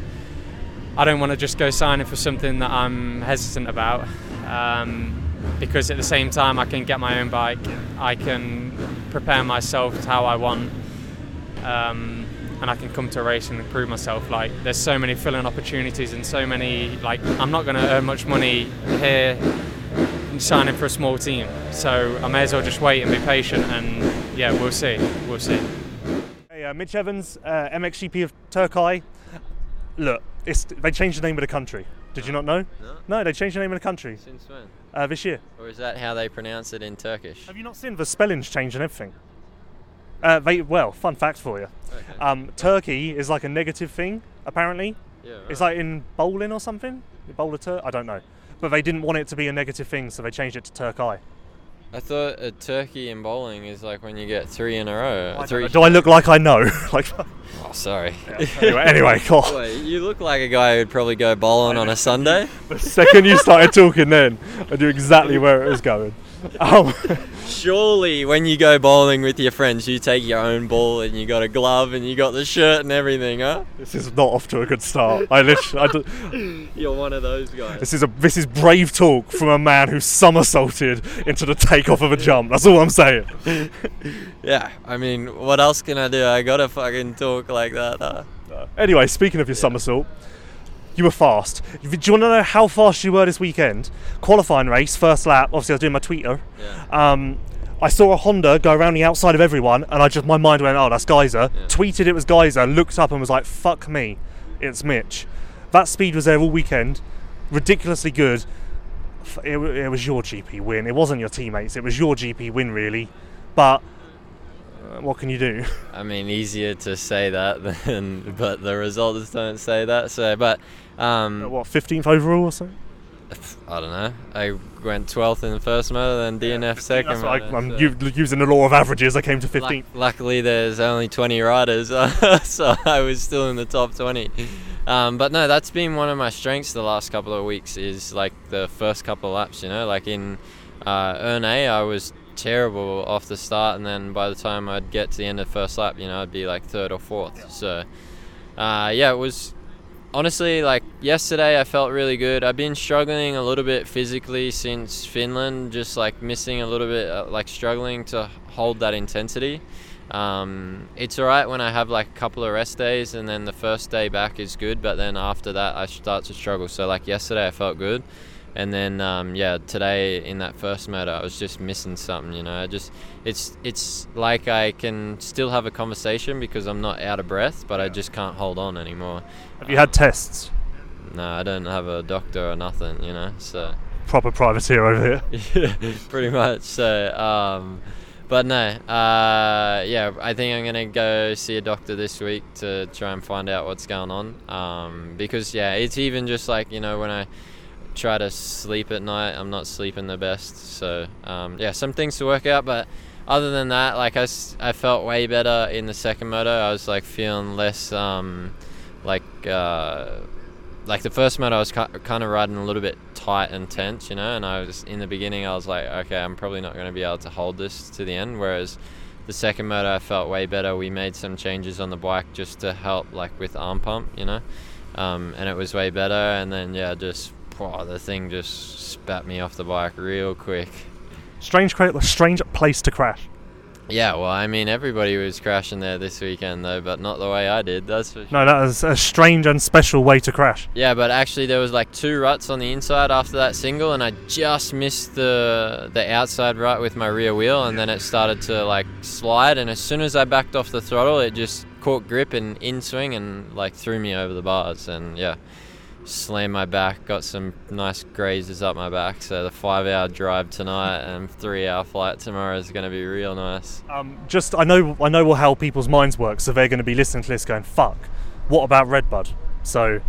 S3: I don't want to just go signing for something that I'm hesitant about. Um, because at the same time, I can get my own bike, I can prepare myself to how I want, um, and I can come to a race and prove myself. Like, there's so many filling opportunities and so many. Like, I'm not going to earn much money here signing for a small team. So I may as well just wait and be patient, and yeah, we'll see. We'll see.
S1: Hey, uh, Mitch Evans, uh, MXGP of Turkey. Look, it's, they changed the name of the country. Did you not know?
S8: No.
S1: No, they changed the name of the country
S8: Since when?
S1: uh, this year.
S8: Or is that how they pronounce it in Turkish?
S1: Have you not seen the spelling's changed and everything? Uh, they well, fun fact for you.
S8: Okay.
S1: Um, Turkey is like a negative thing. Apparently,
S8: yeah,
S1: it's like in bowling or something. Bowler Tur. I don't know, but they didn't want it to be a negative thing, so they changed it to Türkiye.
S8: I thought a turkey in bowling is like when you get three in a row.
S1: I
S8: three.
S1: Do I look like I know? like,
S8: Oh, sorry.
S1: anyway, anyway, cool.
S8: Wait, you look like a guy who'd probably go bowling on a Sunday.
S1: The second you started talking, then I knew exactly where it was going. Um,
S8: Surely, when you go bowling with your friends, you take your own ball and you got a glove and you got the shirt and everything, huh?
S1: this is not off to a good start. I literally, I do,
S8: You're one of those guys.
S1: this is a this is brave talk from a man who somersaulted into the takeoff of a jump. That's all I'm saying.
S8: Yeah, I mean, what else can I do? I gotta fucking talk like that. Huh?
S1: Anyway, speaking of your somersault, you were fast. Do you want to know how fast you were this weekend? Qualifying race, first lap. Obviously, I was doing my tweeter.
S8: Yeah.
S1: Um, I saw a Honda go around the outside of everyone, and I just my mind went, "Oh, that's Gajser."
S8: Yeah.
S1: Tweeted it was Gajser. Looked up and was like, "Fuck me, it's Mitch." That speed was there all weekend, ridiculously good. It, it was your GP win. It wasn't your teammates. It was your GP win, really. But uh, what can you do?
S8: I mean, easier to say that than, but the results don't say that. So, but um,
S1: what 15th overall or something?
S8: I don't know. I went 12th in the first moto, then DNF second.
S1: That's I, I'm
S8: so-
S1: using the law of averages. I came to 15th.
S8: Luck- luckily, there's only 20 riders, so I was still in the top 20. Um, but no, that's been one of my strengths the last couple of weeks. Is like the first couple of laps. You know, like in uh, Ernée, I was terrible off the start, and then by the time I'd get to the end of the first lap, you know, I'd be like third or fourth. So uh, yeah, it was honestly like yesterday i felt really good. I've been struggling a little bit physically since finland just like missing a little bit uh, like struggling to hold that intensity. Um, it's all right when i have like a couple of rest days and then the first day back is good but then after that i start to struggle. So like yesterday i felt good and then um, yeah today in that first moto i was just missing something you know i just it's it's like i can still have a conversation because i'm not out of breath but i just can't hold on anymore
S1: Have you had tests?
S8: no, I don't have a doctor or nothing, you know. So
S1: Proper privateer over here. Yeah.
S8: Pretty much. So, um, but no, uh, yeah, I think I'm gonna go see a doctor this week to try and find out what's going on. Um, because yeah, it's even just like you know when I try to sleep at night, I'm not sleeping the best. So um, yeah, some things to work out, but. Other than that, like I, I felt way better in the second moto. I was like feeling less um, like uh, like the first moto, I was kind of riding a little bit tight and tense, you know. And I was in the beginning, I was like, okay, I'm probably not going to be able to hold this to the end. Whereas the second moto, I felt way better. We made some changes on the bike just to help, like with arm pump, you know. Um, and it was way better. And then yeah, just wow, the thing just spat me off the bike real quick.
S1: Strange, strange place to crash.
S8: Yeah, well, I mean, everybody was crashing there this weekend, though, but not the way I did. That's for sure.
S1: No, that was a strange and special way to crash.
S8: Yeah, but actually, there was like two ruts on the inside after that single, and I just missed the the outside rut with my rear wheel, and then it started to like slide. And as soon as I backed off the throttle, it just caught grip and in swing and like threw me over the bars. And yeah, slammed my back, got some nice grazes up my back. So the five hour drive tonight and three hour flight tomorrow is going to be real nice.
S1: Um, just I know I know how people's minds work, so they're going to be listening to this going, "Fuck, what about Redbud?" So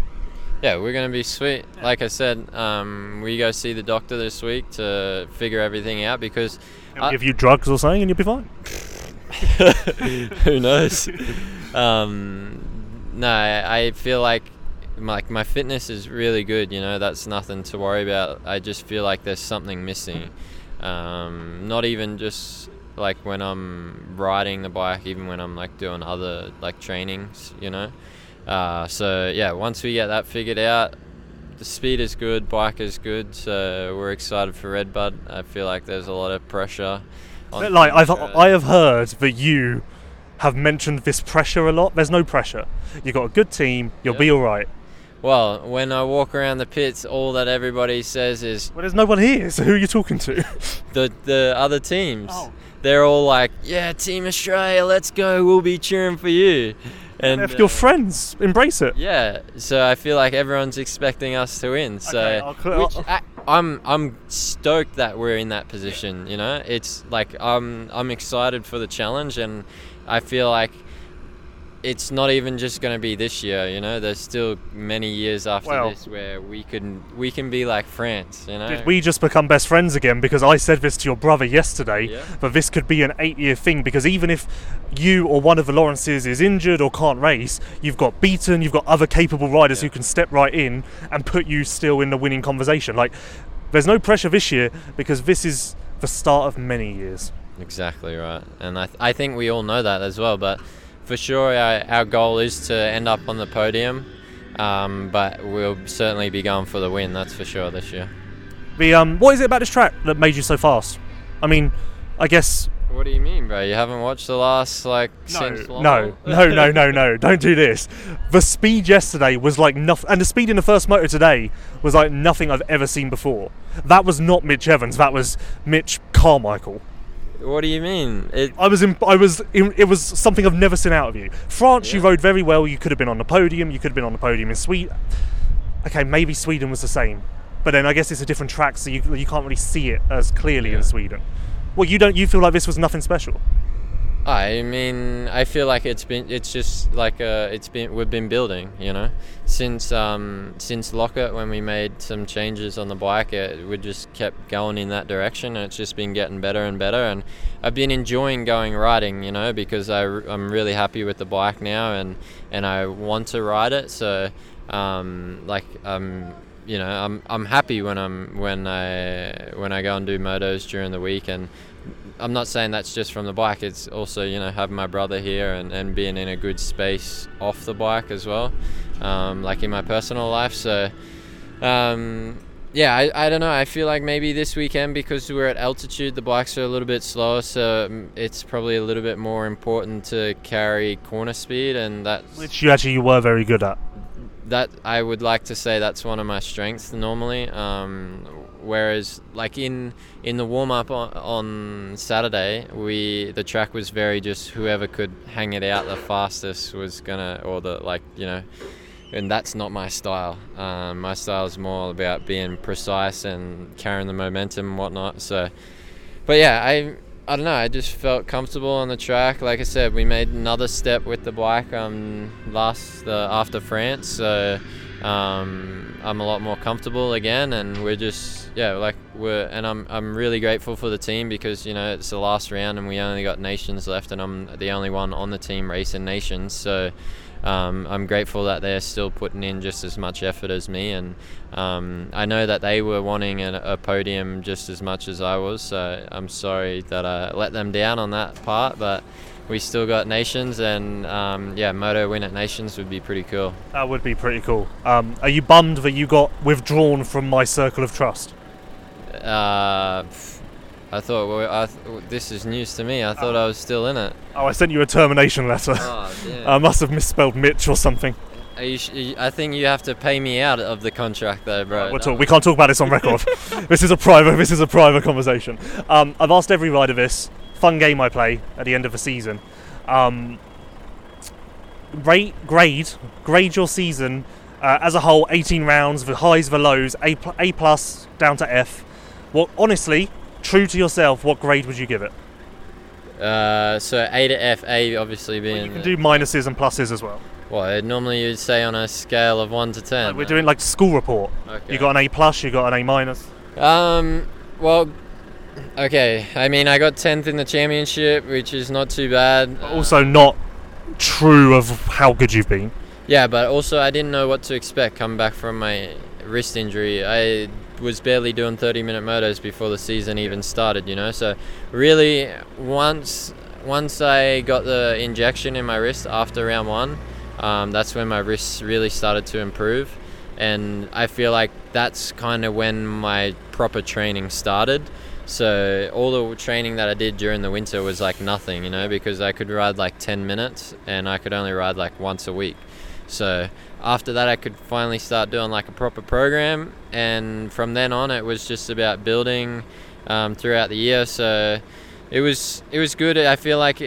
S8: yeah, we're going to be sweet. Like I said, um, we go see the doctor this week to figure everything out because.
S1: He'll give you drugs or something and you'll be fine.
S8: Who knows? um, no, I feel like like my fitness is really good. You know, that's nothing to worry about. I just feel like there's something missing. Um, not even just like when I'm riding the bike, even when I'm like doing other like trainings. You know. Uh, so yeah, once we get that figured out, the speed is good, bike is good. So we're excited for Redbud. I feel like there's a lot of pressure.
S1: like I've I have heard that you have mentioned this pressure a lot. There's no pressure. You've got a good team. You'll yep. be all right.
S8: Well, when I walk around the pits, all that everybody says is.
S1: Well, there's no one here, so who are you talking to?
S8: the the other teams. Oh. They're all like, "Yeah, Team Australia, let's go. We'll be cheering for you."
S1: And if uh, you're friends, embrace it.
S8: Yeah. So I feel like everyone's expecting us to win. So okay, which I, I'm I'm stoked that we're in that position. You know, it's like I'm I'm excited for the challenge, and I feel like it's not even just going to be this year. You know, there's still many years after well, this where we can we can be like France. You know,
S1: did we just become best friends again? Because I said this to your brother yesterday, yeah. but this could be an eight-year thing. Because even if you or one of the Lawrences is injured or can't race, you've got Beaton, you've got other capable riders yeah. who can step right in and put you still in the winning conversation. Like, there's no pressure this year because this is the start of many years.
S8: Exactly right, and I th- I think we all know that as well, but for sure, our, our goal is to end up on the podium, um, but we'll certainly be going for the win. That's for sure this year.
S1: The um, what is it about this track that made you so fast? I mean, I guess.
S8: What do you mean, bro? You haven't watched the last like
S1: no, since no, no, no, no, no! Don't do this. The speed yesterday was like nothing, and the speed in the first moto today was like nothing I've ever seen before. That was not Mitch Evans. That was Mitch Carmichael.
S8: What do you mean? It,
S1: I was in, I was in, it was something I've never seen out of you. France, yeah. you rode very well. You could have been on the podium. You could have been on the podium in Sweden. Okay, maybe Sweden was the same, but then I guess it's a different track, so you you can't really see it as clearly yeah. in Sweden. Well, you don't. You feel like this was nothing special.
S8: I mean, I feel like it's been it's just like uh, it's been we've been building, you know, since um, since Loket when we made some changes on the bike, it, we just kept going in that direction, and it's just been getting better and better. And I've been enjoying going riding, you know, because I I'm really happy with the bike now, and and I want to ride it. So um, like um, you know, I'm I'm happy when I'm when I when I go and do motos during the week and I'm not saying that's just from the bike. It's also you know having my brother here and, and being in a good space off the bike as well, um, like in my personal life. So um, yeah, I, I don't know. I feel like maybe this weekend because we're at altitude, the bikes are a little bit slower, so um, it's probably a little bit more important to carry corner speed, and that
S1: which you actually you were very good at.
S8: That I would like to say that's one of my strengths normally. Um, whereas like in in the warm up on, on, Saturday, we the track was very just whoever could hang it out the fastest was gonna or the like you know, and that's not my style. Um, my style is more about being precise and carrying the momentum and whatnot. So, but yeah, I. I don't know. I just felt comfortable on the track. Like I said, we made another step with the bike um, last uh, after France, so um, I'm a lot more comfortable again, and we're just yeah, like we're and I'm I'm really grateful for the team because you know it's the last round and we only got nations left and I'm the only one on the team racing nations. So um, I'm grateful that they're still putting in just as much effort as me, and um, I know that they were wanting a, a, podium just as much as I was. So I'm sorry that I let them down on that part, but we still got nations, and um, yeah, moto win at nations would be pretty cool.
S1: That would be pretty cool. Um, are you bummed that you got withdrawn from my circle of trust?
S8: Uh, I thought well, I th- this is news to me. I thought I was still in it.
S1: Oh, I sent you a termination letter.
S8: Oh,
S1: I must have misspelled Mitch or something.
S8: Sh- I think you have to pay me out of the contract, though, bro.
S1: We'll talk, we can't talk about this on record. this is a private. This is a private conversation. Um, I've asked every rider this. Fun game I play at the end of the season. Um, rate, grade, grade your season uh, as a whole. 18 rounds, the highs, the lows. A, pl- a plus down to F. What honestly, true to yourself, what grade would you give it?
S8: Uh, so A to F, A obviously being.
S1: Well, you can do minuses and pluses as well.
S8: What normally you'd say on a scale of one to ten.
S1: Like we're doing like school report.
S8: Okay.
S1: You got an A plus, you got an A minus.
S8: Um. Well. Okay. I mean, I got tenth in the championship, which is not too bad.
S1: But also not true of how good you've been.
S8: Yeah, but also I didn't know what to expect coming back from my wrist injury. I was barely doing 30 minute motos before the season even started, you know. So really, once once I got the injection in my wrist after round one, um, that's when my wrists really started to improve, and I feel like that's kind of when my proper training started. So all the training that I did during the winter was like nothing, you know, because I could ride like 10 minutes and I could only ride like once a week. So after that, I could finally start doing like a proper program, and from then on, it was just about building um, throughout the year. So it was it was good. I feel like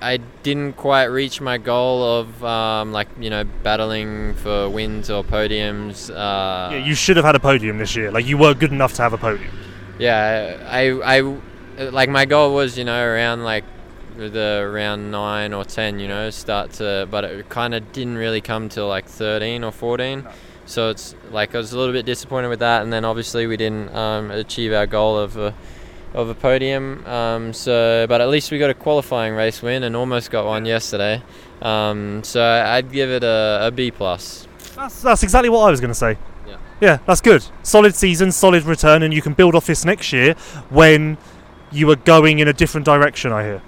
S8: I didn't quite reach my goal of um, like you know battling for wins or podiums. Uh,
S1: yeah, you should have had a podium this year. Like you were good enough to have a podium.
S8: Yeah, I I like my goal was you know around like the round nine or ten, you know, start to, but it kind of didn't really come till like 13 or 14. No. So it's like I was a little bit disappointed with that, and then obviously we didn't um, achieve our goal of a, of a podium. Um, so, but at least we got a qualifying race win and almost got one yesterday. Um, so I'd give it a, a B plus.
S1: That's that's exactly what I was going to say.
S8: Yeah.
S1: Yeah, that's good. Solid season, solid return, and you can build off this next year when you are going in a different direction. I hear.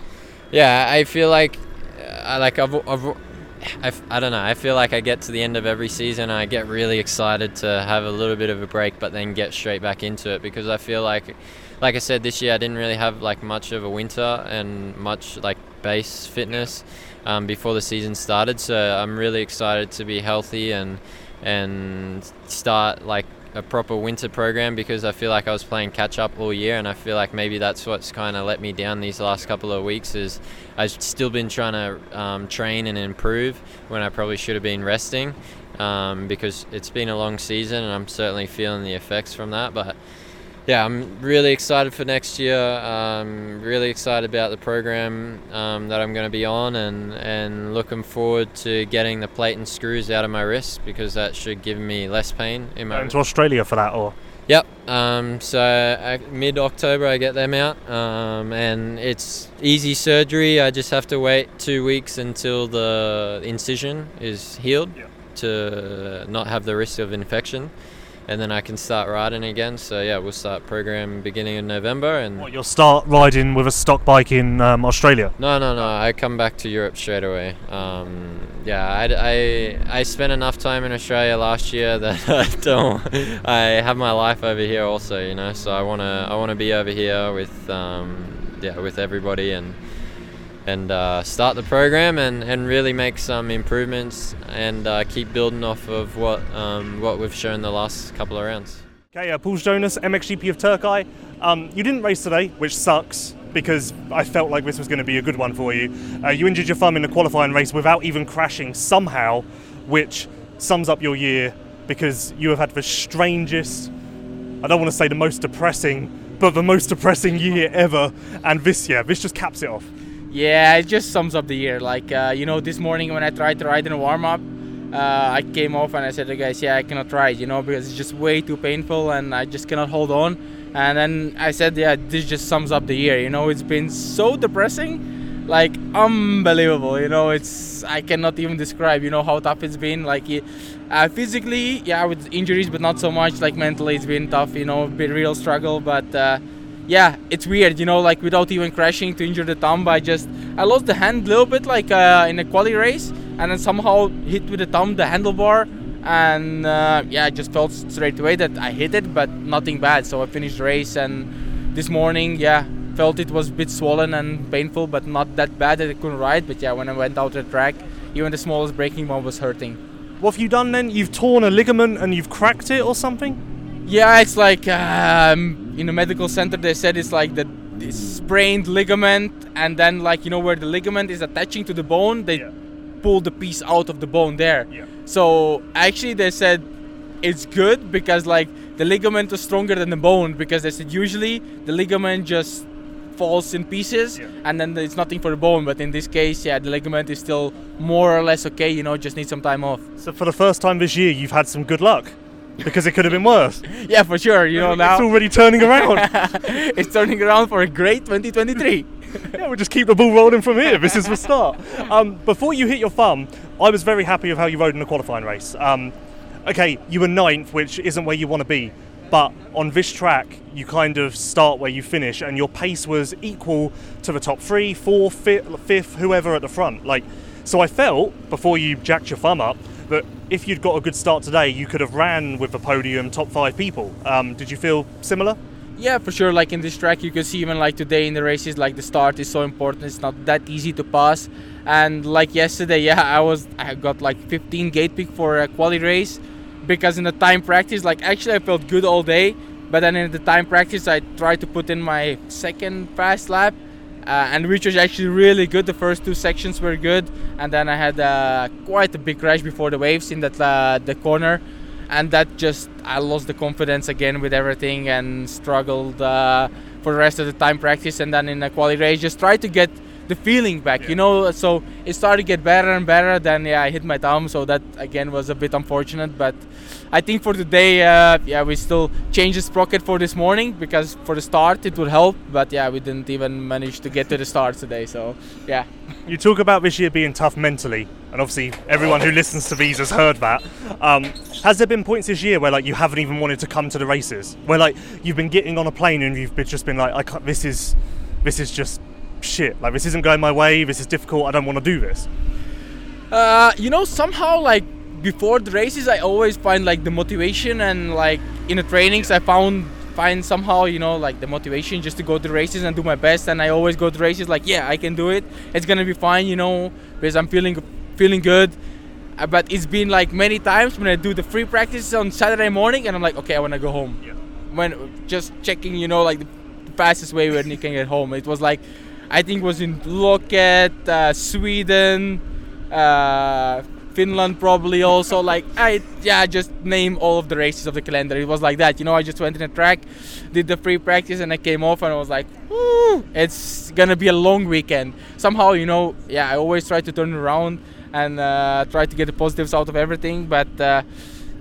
S8: Yeah, I feel like, uh, like I've, I've, I don't know. I feel like I get to the end of every season, I get really excited to have a little bit of a break, but then get straight back into it because I feel like, like I said, this year I didn't really have like much of a winter and much like base fitness um, before the season started. So I'm really excited to be healthy and and start like a proper winter program because I feel like I was playing catch up all year, and I feel like maybe that's what's kind of let me down these last couple of weeks. Is I've still been trying to um, train and improve when I probably should have been resting um, because it's been a long season, and I'm certainly feeling the effects from that. But yeah, I'm really excited for next year. Um, really excited about the program um, that I'm going to be on, and and looking forward to getting the plate and screws out of my wrist because that should give me less pain in my.
S1: Going to Australia for that, or?
S8: Yep. Um, so uh, mid October I get them out, um, and it's easy surgery. I just have to wait two weeks until the incision is healed
S1: yep.
S8: to not have the risk of infection and then I can start riding again. So yeah, we'll start program beginning of November. And
S1: what, you'll start riding with a stock bike in um, Australia?
S8: No, no, no. I come back to Europe straight away. Um, yeah, I, I, I spent enough time in Australia last year that I don't. I have my life over here also, you know. So I wanna I wanna be over here with um, yeah with everybody and and uh, start the program and, and really make some improvements and uh, keep building off of what um, what we've shown the last couple of rounds.
S1: Okay, uh, Pauls Jonass, MXGP of Turkey. Um, you didn't race today, which sucks because I felt like this was going to be a good one for you. Uh, you injured your thumb in the qualifying race without even crashing somehow, which sums up your year because you have had the strangest, I don't want to say the most depressing, but the most depressing year ever. And this year, this just caps it off.
S9: Yeah, it just sums up the year. Like uh, you know, this morning when I tried to ride in a warm up, uh, I came off and I said to guys, "Yeah, I cannot ride," you know, because it's just way too painful and I just cannot hold on. And then I said, "Yeah, this just sums up the year." You know, it's been so depressing, like unbelievable. You know, it's I cannot even describe. You know how tough it's been. Like uh, physically, yeah, with injuries, but not so much. Like mentally, it's been tough. You know, been real struggle. But uh, yeah, it's weird. You know, like without even crashing to injure the thumb, I just I lost the hand a little bit, like uh, in a quali race, and then somehow hit with the thumb the handlebar. And uh, yeah, I just felt straight away that I hit it, but nothing bad. So I finished the race, and this morning, yeah, felt it was a bit swollen and painful, but not that bad that I couldn't ride. But yeah, when I went out the track, even the smallest braking one was hurting.
S1: What have you done then? You've torn a ligament and you've cracked it or something?
S9: Yeah, it's like um, in a medical center they said it's like the sprained ligament, and then like you know where the ligament is attaching to the bone, they
S1: Yeah.
S9: pull the piece out of the bone there.
S1: Yeah.
S9: So actually they said it's good because like the ligament is stronger than the bone because they said usually the ligament just falls in pieces
S1: Yeah.
S9: and then it's nothing for the bone but in this case yeah the ligament is still more or less okay you know just need some time off
S1: So for the first time this year, you've had some good luck because it could have been worse.
S9: yeah for sure you know now it's
S1: already turning around.
S9: it's turning around for a great 2023
S1: yeah, we'll just keep the ball rolling from here. This is the start. Um, before you hit your thumb, I was very happy with how you rode in the qualifying race. Um, okay, you were ninth, which isn't where you want to be, but on this track, you kind of start where you finish, and your pace was equal to the top three, fourth, fifth, fifth whoever at the front. Like, so I felt before you jacked your thumb up that if you'd got a good start today, you could have ran with the podium top five people. Um, did you feel similar?
S9: Yeah, for sure. Like in this track, you can see even like today in the races, like the start is so important. It's not that easy to pass. And like yesterday, yeah, I was I got like 15 gate pick for a quali race because in the time practice, like actually I felt good all day, but then in the time practice, I tried to put in my second fast lap. Uh, and which was actually really good. The first two sections were good, and then I had uh, quite a big crash before the waves in that uh, the corner, and that just I lost the confidence again with everything and struggled uh, for the rest of the time practice. And then in a quality race just tried to get the feeling back you know? So it started to get better and better then yeah I hit my thumb so that again was a bit unfortunate but I think for today uh, yeah we still changed the sprocket for this morning because for the start it would help but yeah we didn't even manage to get to the start today so yeah.
S1: You talk about this year being tough mentally, and obviously everyone who listens to these has heard that. Um, has there been points this year where like you haven't even wanted to come to the races, where like you've been getting on a plane and you've just been like, I can't, this is, this is just shit. Like this isn't going my way. This is difficult. I don't want to do this.
S9: Uh, you know, somehow like before the races, I always find like the motivation and like in the trainings, I found find somehow you know like the motivation just to go to races and do my best. And I always go to races like, yeah, I can do it. It's gonna be fine, you know, because I'm feeling feeling good. Uh, but it's been like many times when I do the free practices on Saturday morning, and I'm like, okay, I wanna go home.
S1: Yeah.
S9: When just checking, you know, like the fastest way when you can get home. It was like, I think was in Loket, uh, Sweden, uh, Finland probably also. Like I, yeah, just name all of the races of the calendar. It was like that, you know. I just went in a track, did the free practice, and I came off, and I was like, it's gonna be a long weekend. Somehow, you know, yeah, I always try to turn around and uh, try to get the positives out of everything, but.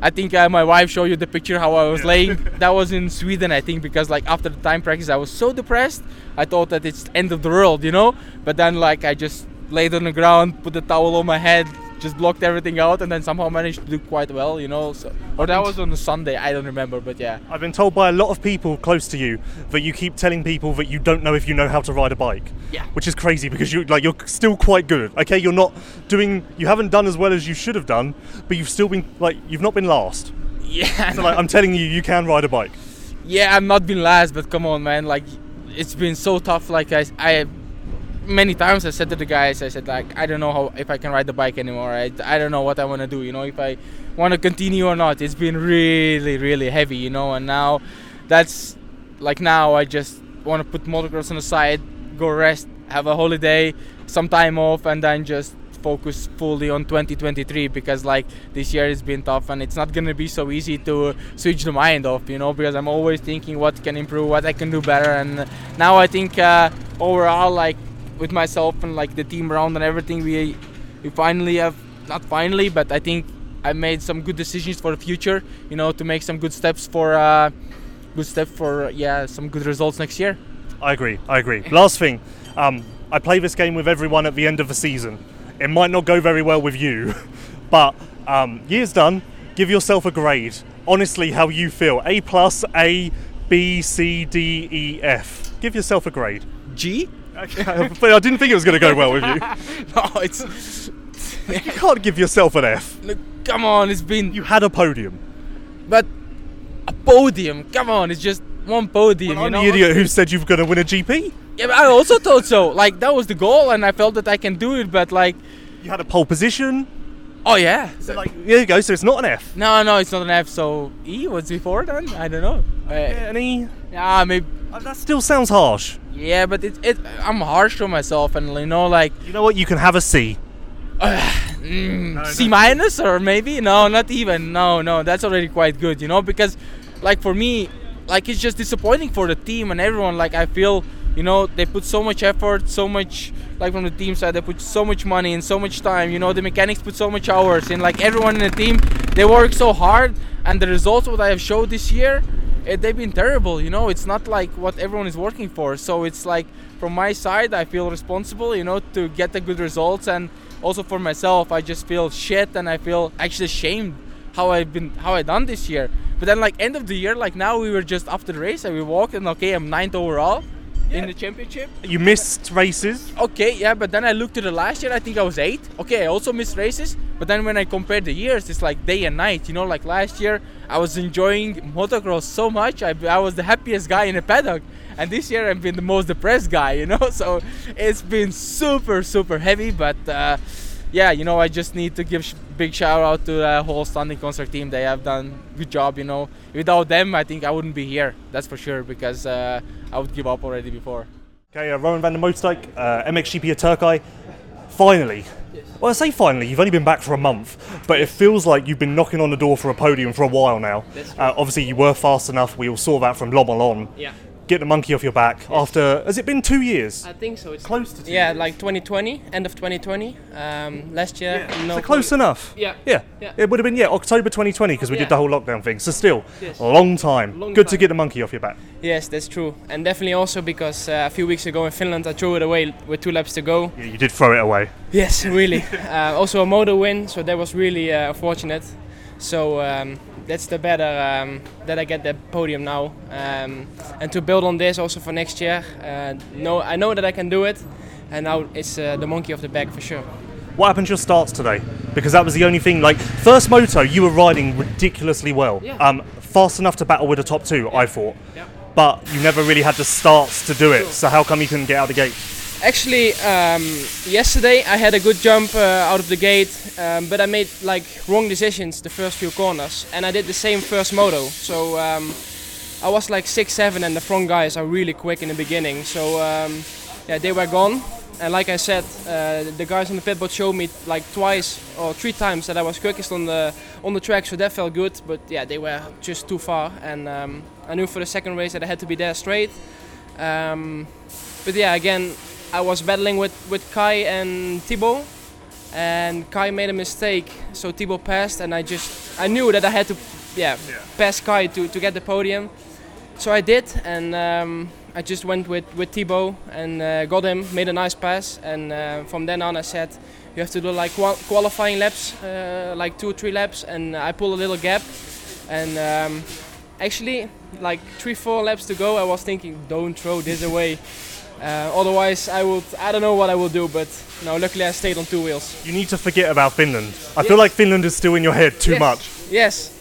S9: I think uh, my wife showed you the picture how I was laying. that was in Sweden, I think, because like after the time practice, I was so depressed. I thought that it's end of the world, you know. But then like I just laid on the ground, put the towel on my head, just blocked everything out, and then somehow managed to do quite well, you know. So, or that was on a Sunday, I don't remember, but yeah.
S1: I've been told by a lot of people close to you that you keep telling people that you don't know if you know how to ride a bike.
S9: Yeah.
S1: Which is crazy because you like you're still quite good. Okay, you're not doing you haven't done as well as you should have done, but you've still been like you've not been last.
S9: Yeah.
S1: So like I'm telling you you can ride a bike.
S9: yeah, I'm not been last, but come on, man. Like, it's been so tough. Like, I, I many times I said to the guys, I said like, I don't know how if I can ride the bike anymore. I, I don't know what I want to do. You know, if I want to continue or not. It's been really, really heavy. You know, and now that's like now I just want to put motocross on the side, go rest, have a holiday, some time off, and then just focus fully on 2023 because like this year has been tough and it's not gonna be so easy to switch the mind off you know because i'm always thinking what can improve what i can do better and now i think uh, overall like with myself and like the team around and everything we we finally have not finally but i think i made some good decisions for the future you know to make some good steps for uh good step for yeah some good results next year
S1: I agree. I agree. Last thing, um, I play this game with everyone at the end of the season. It might not go very well with you, but um, year's done. Give yourself a grade. Honestly, how you feel. A plus, A, B, C, D, E, F. Give yourself a grade.
S9: G?
S1: but I didn't think it was going to go well with you.
S9: no, it's.
S1: You can't give yourself an F.
S9: Look, come on, it's been.
S1: You had a podium.
S9: But a podium, come on, it's just one podium.
S1: Well,
S9: you know?
S1: the idiot who said you were going to win a GP.
S9: Yeah, but I also thought so. Like that was the goal, and I felt that I can do it. But like,
S1: You had a pole position.
S9: oh yeah,
S1: So like, there you go. So it's not an F.
S9: no, no, it's not an F. So E was before then. I don't know. Uh,
S1: Yeah, an E.
S9: yeah, maybe.
S1: Uh, That still sounds harsh.
S9: Yeah, but it, it. I'm harsh on myself, and you know, like
S1: You know what? You can have a C.
S9: mm, C minus or maybe no, not even. No, no, that's already quite good, you know, because like for me, like it's just disappointing for the team and everyone. Like I feel, you know, they put so much effort, so much like from the team side, they put so much money and so much time. You know, the mechanics put so much hours, and like everyone in the team, they work so hard, and the results what I have showed this year. Eh, they've been terrible, you know. It's not like what everyone is working for. So it's like from my side, I feel responsible, you know, to get the good results, and also for myself, I just feel shit, and I feel actually ashamed how I've been, how I done this year. But then, like end of the year, like now we were just after the race, and we walked, and okay, I'm ninth overall in the championship.
S1: You missed races.
S9: Okay, yeah, but then I looked to the last year, I think I was eight. Okay, I also missed races, but then when I compare the years, it's like day and night. You know, like last year, I was enjoying motocross so much. I, I was the happiest guy in the paddock, and this year I've been the most depressed guy. You know, so it's been super, super heavy. But uh, yeah, you know, I just need to give sh- big shout out to the whole Standing Construct team. They have done good job. You know, without them, I think I wouldn't be here. That's for sure because uh, I would give up already before.
S1: Okay, uh, Roan van de Moosdijk, uh, MXGP of Turkey. Finally. Well, I say finally, you've only been back for a month, but it feels like you've been knocking on the door for a podium for a while now. Uh, obviously, you were fast enough. We all saw that from Lommel on.
S10: Yeah.
S1: Get the monkey off your back after, has it been two years?
S10: I think so. It's
S1: Close to two
S10: Yeah,
S1: years.
S10: like 2020, end of 2020. Um, last year, no.
S1: So close enough.
S10: Yeah.
S1: Yeah.
S10: Yeah.
S1: It would have been, yeah, October 2020 because we
S10: Yeah.
S1: did the whole lockdown thing. So still,
S10: Yes.
S1: a long time.
S10: Long
S1: Good to get the monkey off your back.
S10: Yes, that's true, and definitely also because uh, a few weeks ago in Finland I threw it away with two laps to go.
S1: Yeah, you did throw it away.
S10: Yes, really. uh, also a moto win, so that was really uh, fortunate. So um, that's the better um, that I get the podium now, um, and to build on this also for next year. Uh, no, I know that I can do it, and now it's uh, the monkey off the back for sure.
S1: What happened to your starts today? Because that was the only thing. Like first moto, you were riding ridiculously well.
S10: Yeah.
S1: Um, fast enough to battle with the top two, I thought.
S10: Yeah.
S1: But you never really had the starts to do it. So how come you couldn't get out of the gate?
S10: Actually, um, yesterday I had a good jump uh, out of the gate, um, but I made like wrong decisions the first few corners, and I did the same first moto. So um, I was like six, seven, and the front guys are really quick in the beginning. So um, yeah, they were gone, and like I said, uh, the guys on the pit pitboard showed me like twice or three times that I was quickest on the on the track, so that felt good. But yeah, they were just too far, and um, I knew for the second race that I had to be there straight. Um, but yeah, again, I was battling with, with Kay and Thibault, and Kay made a mistake, so Thibault passed, and I just I knew that I had to yeah, pass Kay to, to get the podium. So I did, and um, I just went with, with Thibault and uh, got him, made a nice pass, and uh, from then on I said you have to do like qual- qualifying laps, uh, like two or three laps, and I pulled a little gap, and um, actually like three four laps to go, I was thinking don't throw this away. Uh, otherwise, I would. I don't know what I will do, but no. Luckily, I stayed on two wheels.
S1: You need to forget about Finland. I feel like Finland is still in your head too
S10: Yes.
S1: much.
S10: Yes,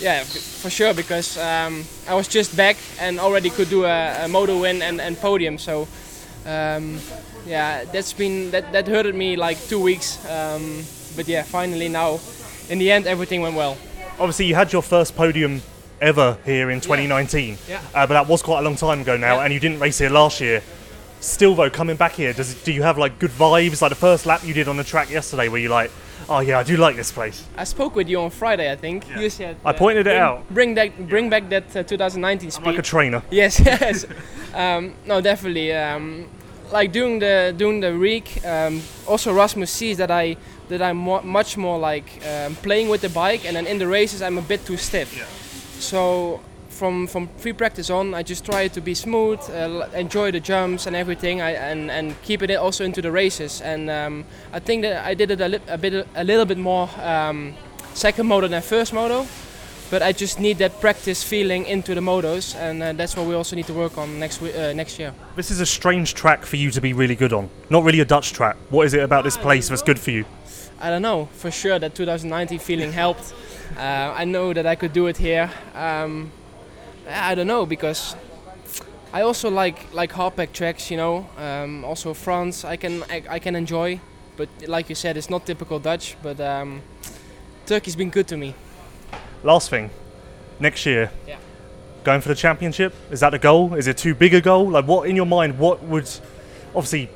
S10: yeah, for sure. Because um, I was just back and already could do a, a moto win and, and podium. So um, yeah, that's been that that hurted me like two weeks. Um, but yeah, finally now, in the end, everything went well.
S1: Obviously, you had your first podium ever here in 2019,
S10: Yeah.
S1: Uh, but that was quite a long time ago now,
S10: Yeah.
S1: and you didn't race here last year. Still, though, coming back here, does do you have like good vibes? Like the first lap you did on the track yesterday, where you like, oh yeah, I do like this place.
S10: I spoke with you on Friday, I think. Yeah. You said
S1: I pointed it
S10: bring,
S1: out.
S10: Bring that, bring back that uh, 2019 speed.
S1: Like a trainer.
S10: Yes, yes. um, no, definitely. Um, like doing the doing the week. Um, also, Rasmus sees that I that I'm mo- much more like um, playing with the bike, and then in the races I'm a bit too stiff. Yeah. So from from free practice on, I just try to be smooth, uh, enjoy the jumps and everything, I, and and keep it also into the races. And um, I think that I did it a, li- a bit a little bit more um, second moto than first moto. But I just need that practice feeling into the motos, and uh, that's what we also need to work on next wi- uh, next year.
S1: This is a strange track for you to be really good on. Not really a Dutch track. What is it about this place that's good for you?
S10: I don't know. For sure, that 2019 feeling helped. Uh, I know that I could do it here. Um, I don't know because I also like like hardpack tracks. You know, um, also France. I can I, I can enjoy, but like you said, it's not typical Dutch. But um, Turkey's been good to me.
S1: Last thing, next year,
S10: Yeah.
S1: going for the championship. Is that the goal? Is it too big a goal? Like, what in your mind? What would, obviously,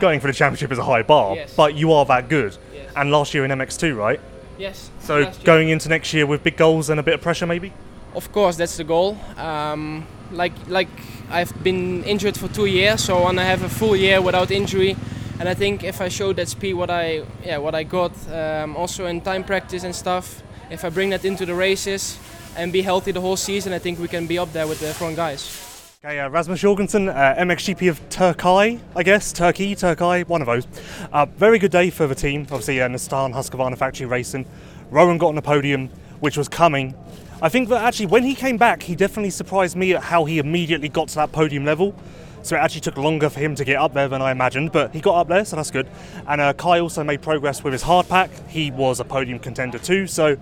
S1: going for the championship is a high bar,
S10: Yes.
S1: but you are that good.
S10: Yes.
S1: And last year in MX2, right?
S10: Yes.
S1: So going into next year with big goals and a bit of pressure, maybe.
S10: Of course, that's the goal. Um, like like I've been injured for two years, so I want to have a full year without injury. And I think if I show that speed, what I yeah what I got, um, also in time practice and stuff, if I bring that into the races and be healthy the whole season, I think we can be up there with the front guys.
S1: Okay, uh, Rasmus Jorgensen, uh, MXGP of Turkey, I guess, Turkey, Turkey, one of those. Uh, very good day for the team. Obviously, uh, Nestaan Husqvarna factory racing. Roan got on the podium, which was coming. I think that actually, when he came back, he definitely surprised me at how he immediately got to that podium level. So it actually took longer for him to get up there than I imagined, but he got up there, so that's good. And uh, Kay also made progress with his hard pack. He was a podium contender too. So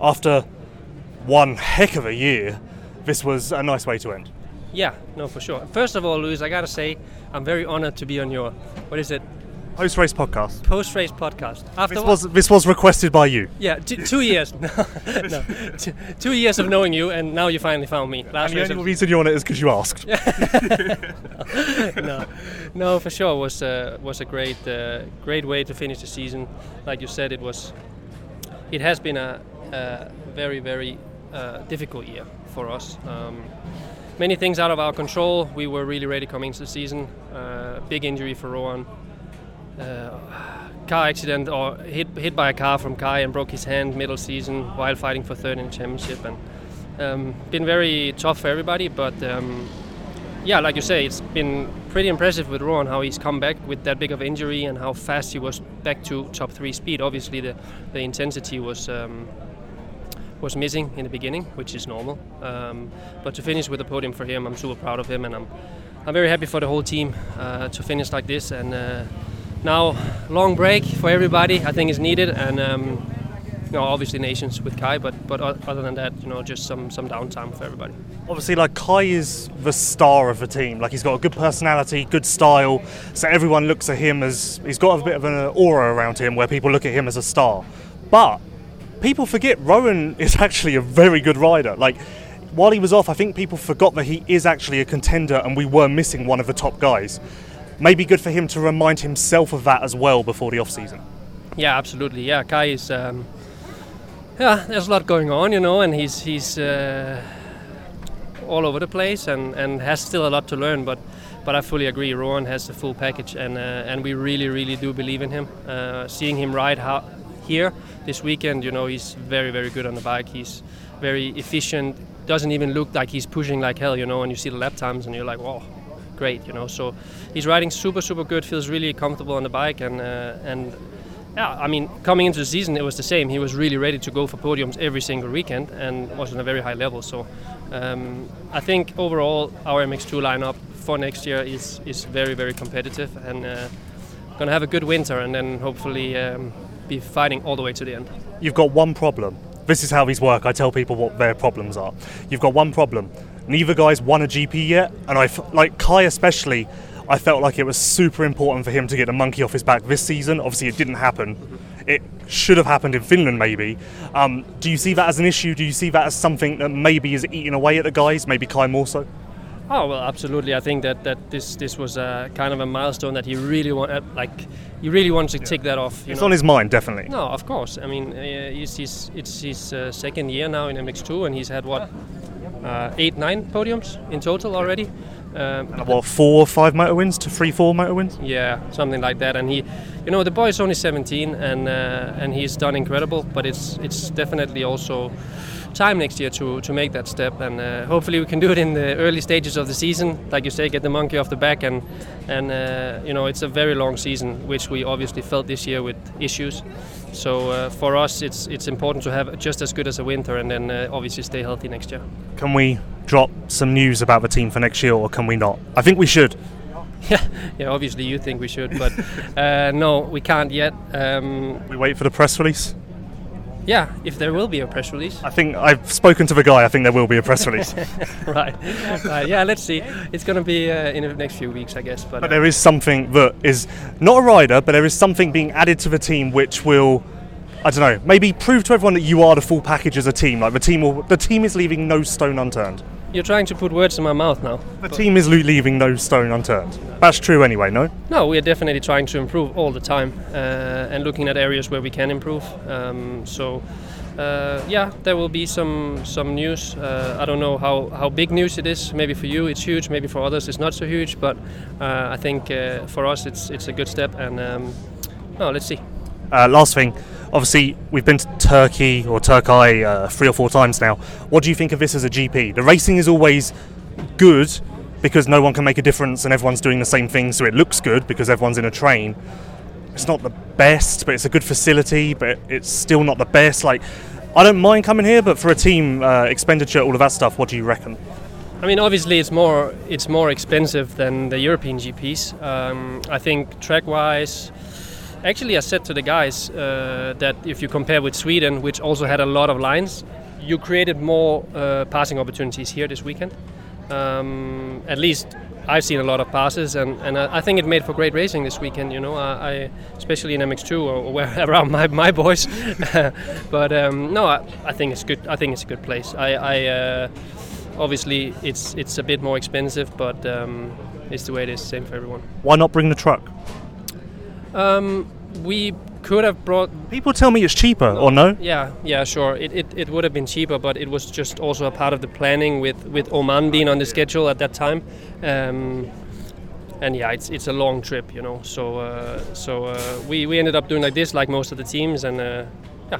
S1: after one heck of a year, this was a nice way to end.
S11: Yeah, no, for sure. First of all, Luis, I gotta say, I'm very honored to be on your, what is it,
S1: Post race podcast.
S11: post-race podcast. After
S1: This was this was requested by you.
S11: yeah, t- two years. no, no, t- two years of knowing you, and now you finally found me. Last
S1: And the
S11: race
S1: only
S11: of-
S1: reason you're on it is because you asked.
S11: no, no, for sure was uh, was a great uh, great way to finish the season. Like you said, it was. It has been a, a very very uh, difficult year for us. Um, many things out of our control. We were really ready coming into the season. Uh, big injury for Roan. Uh, car accident or hit hit by a car from Kay and broke his hand middle season while fighting for third in the championship and um, been very tough for everybody. But um, yeah, like you say, it's been pretty impressive with Roan how he's come back with that big of injury and how fast he was back to top three speed. Obviously, the the intensity was. Um, was missing in the beginning, which is normal. Um, but to finish with the podium for him, I'm super proud of him, and I'm I'm very happy for the whole team uh, to finish like this. And uh, now, long break for everybody, I think is needed, and um, you know, obviously nations with Kay, but but other than that, you know, just some some downtime for everybody.
S1: Obviously, like Kay is the star of the team. Like he's got a good personality, good style, so everyone looks at him as he's got a bit of an aura around him where people look at him as a star. But people forget Roan is actually a very good rider. Like while he was off, I think people forgot that he is actually a contender, and we were missing one of the top guys. Maybe good for him to remind himself of that as well before the off season.
S11: Yeah, absolutely. Yeah, Kay is. Um, yeah, there's a lot going on, you know, and he's he's uh, all over the place and, and has still a lot to learn. But but I fully agree. Roan has the full package, and uh, and we really really do believe in him. Uh, seeing him ride how, here this weekend, you know, he's very very good on the bike. He's very efficient. Doesn't even look like he's pushing like hell, you know. And you see the lap times, and you're like, wow, great, you know. So he's riding super super good. Feels really comfortable on the bike, and uh, and yeah, I mean, coming into the season, it was the same. He was really ready to go for podiums every single weekend and was on a very high level. So um, I think overall, our MX2 lineup for next year is, is very, very competitive and uh, to have a good winter and then hopefully um, be fighting all the way to the end.
S1: You've got one problem. This is how these work. I tell people what their problems are. You've got one problem. Neither guy's won a GP yet, and I like Kay especially. I felt like it was super important for him to get the monkey off his back this season. Obviously, it didn't happen. It should have happened in Finland, maybe. Um, do you see that as an issue? Do you see that as something that maybe is eating away at the guys? Maybe Kay more so.
S11: Oh well, absolutely. I think that, that this this was a kind of a milestone that he really wanted, like he really wanted to take that off. You
S1: It's
S11: know?
S1: on his mind, definitely.
S11: No, of course. I mean, uh, it's his, it's his uh, second year now in MX2, and he's had what uh, eight, nine podiums in total already. Um,
S1: What four or five moto wins to three, four moto wins?
S11: yeah, something like that. And he, you know, the boy is only 17, and uh, and he's done incredible. But it's it's definitely also time next year to to make that step, and uh, hopefully we can do it in the early stages of the season, like you say, get the monkey off the back, and and uh, you know, it's a very long season, which we obviously felt this year with issues. So uh, for us, it's it's important to have just as good as a winter, and then uh, obviously stay healthy next year.
S1: Can we drop some news about the team for next year, or can we not? I think we should.
S11: Yeah, yeah. obviously you think we should, but uh, no, we can't yet. Um,
S1: We wait for the press release.
S11: Yeah, if there will be a press release.
S1: I think I've spoken to the guy. I think there will be a press release.
S11: right. right. Yeah, let's see. It's going to be uh, in the next few weeks, I guess. But,
S1: But there is something that is not a rider, but there is something being added to the team which will, I don't know, maybe prove to everyone that you are the full package as a team. Like the team will, the team is leaving no stone unturned.
S11: You're trying to put words in my mouth now.
S1: The team is leaving no stone unturned. That's true anyway, no?
S11: No, we are definitely trying to improve all the time uh, and looking at areas where we can improve. Um, so. Uh, yeah, there will be some some news. Uh, I don't know how, how big news it is. Maybe for you it's huge. Maybe for others it's not so huge. But uh, I think uh, for us it's it's a good step. And um, no, let's see.
S1: Uh, last thing, obviously we've been to Turkey or Turkey uh, three or four times now. What do you think of this as a GP? The racing is always good because no one can make a difference and everyone's doing the same thing, so it looks good because everyone's in a train. It's not the best, but it's a good facility, but it's still not the best. Like, I don't mind coming here, but for a team uh, expenditure, all of that stuff, what do you reckon?
S11: I mean, obviously, it's more it's more expensive than the European GPs. Um, I think track-wise, actually, I said to the guys uh, that if you compare with Sweden, which also had a lot of lines, you created more uh, passing opportunities here this weekend. Um, at least I've seen a lot of passes, and, and I think it made for great racing this weekend. You know, I, I especially in MX2 or where around my, my boys. but um, no, I, I think it's good. I think it's a good place. I, I uh, obviously it's it's a bit more expensive, but um, it's the way it is. Same for everyone.
S1: Why not bring the truck?
S11: Um, we could have brought.
S1: People tell me it's cheaper, or no?
S11: Yeah, yeah, sure. It, it, it would have been cheaper, but it was just also a part of the planning with, with Oman being on the schedule at that time. Um, and yeah, it's it's a long trip, you know. So uh, so uh, we, we ended up doing like this, like most of the teams, and uh, yeah,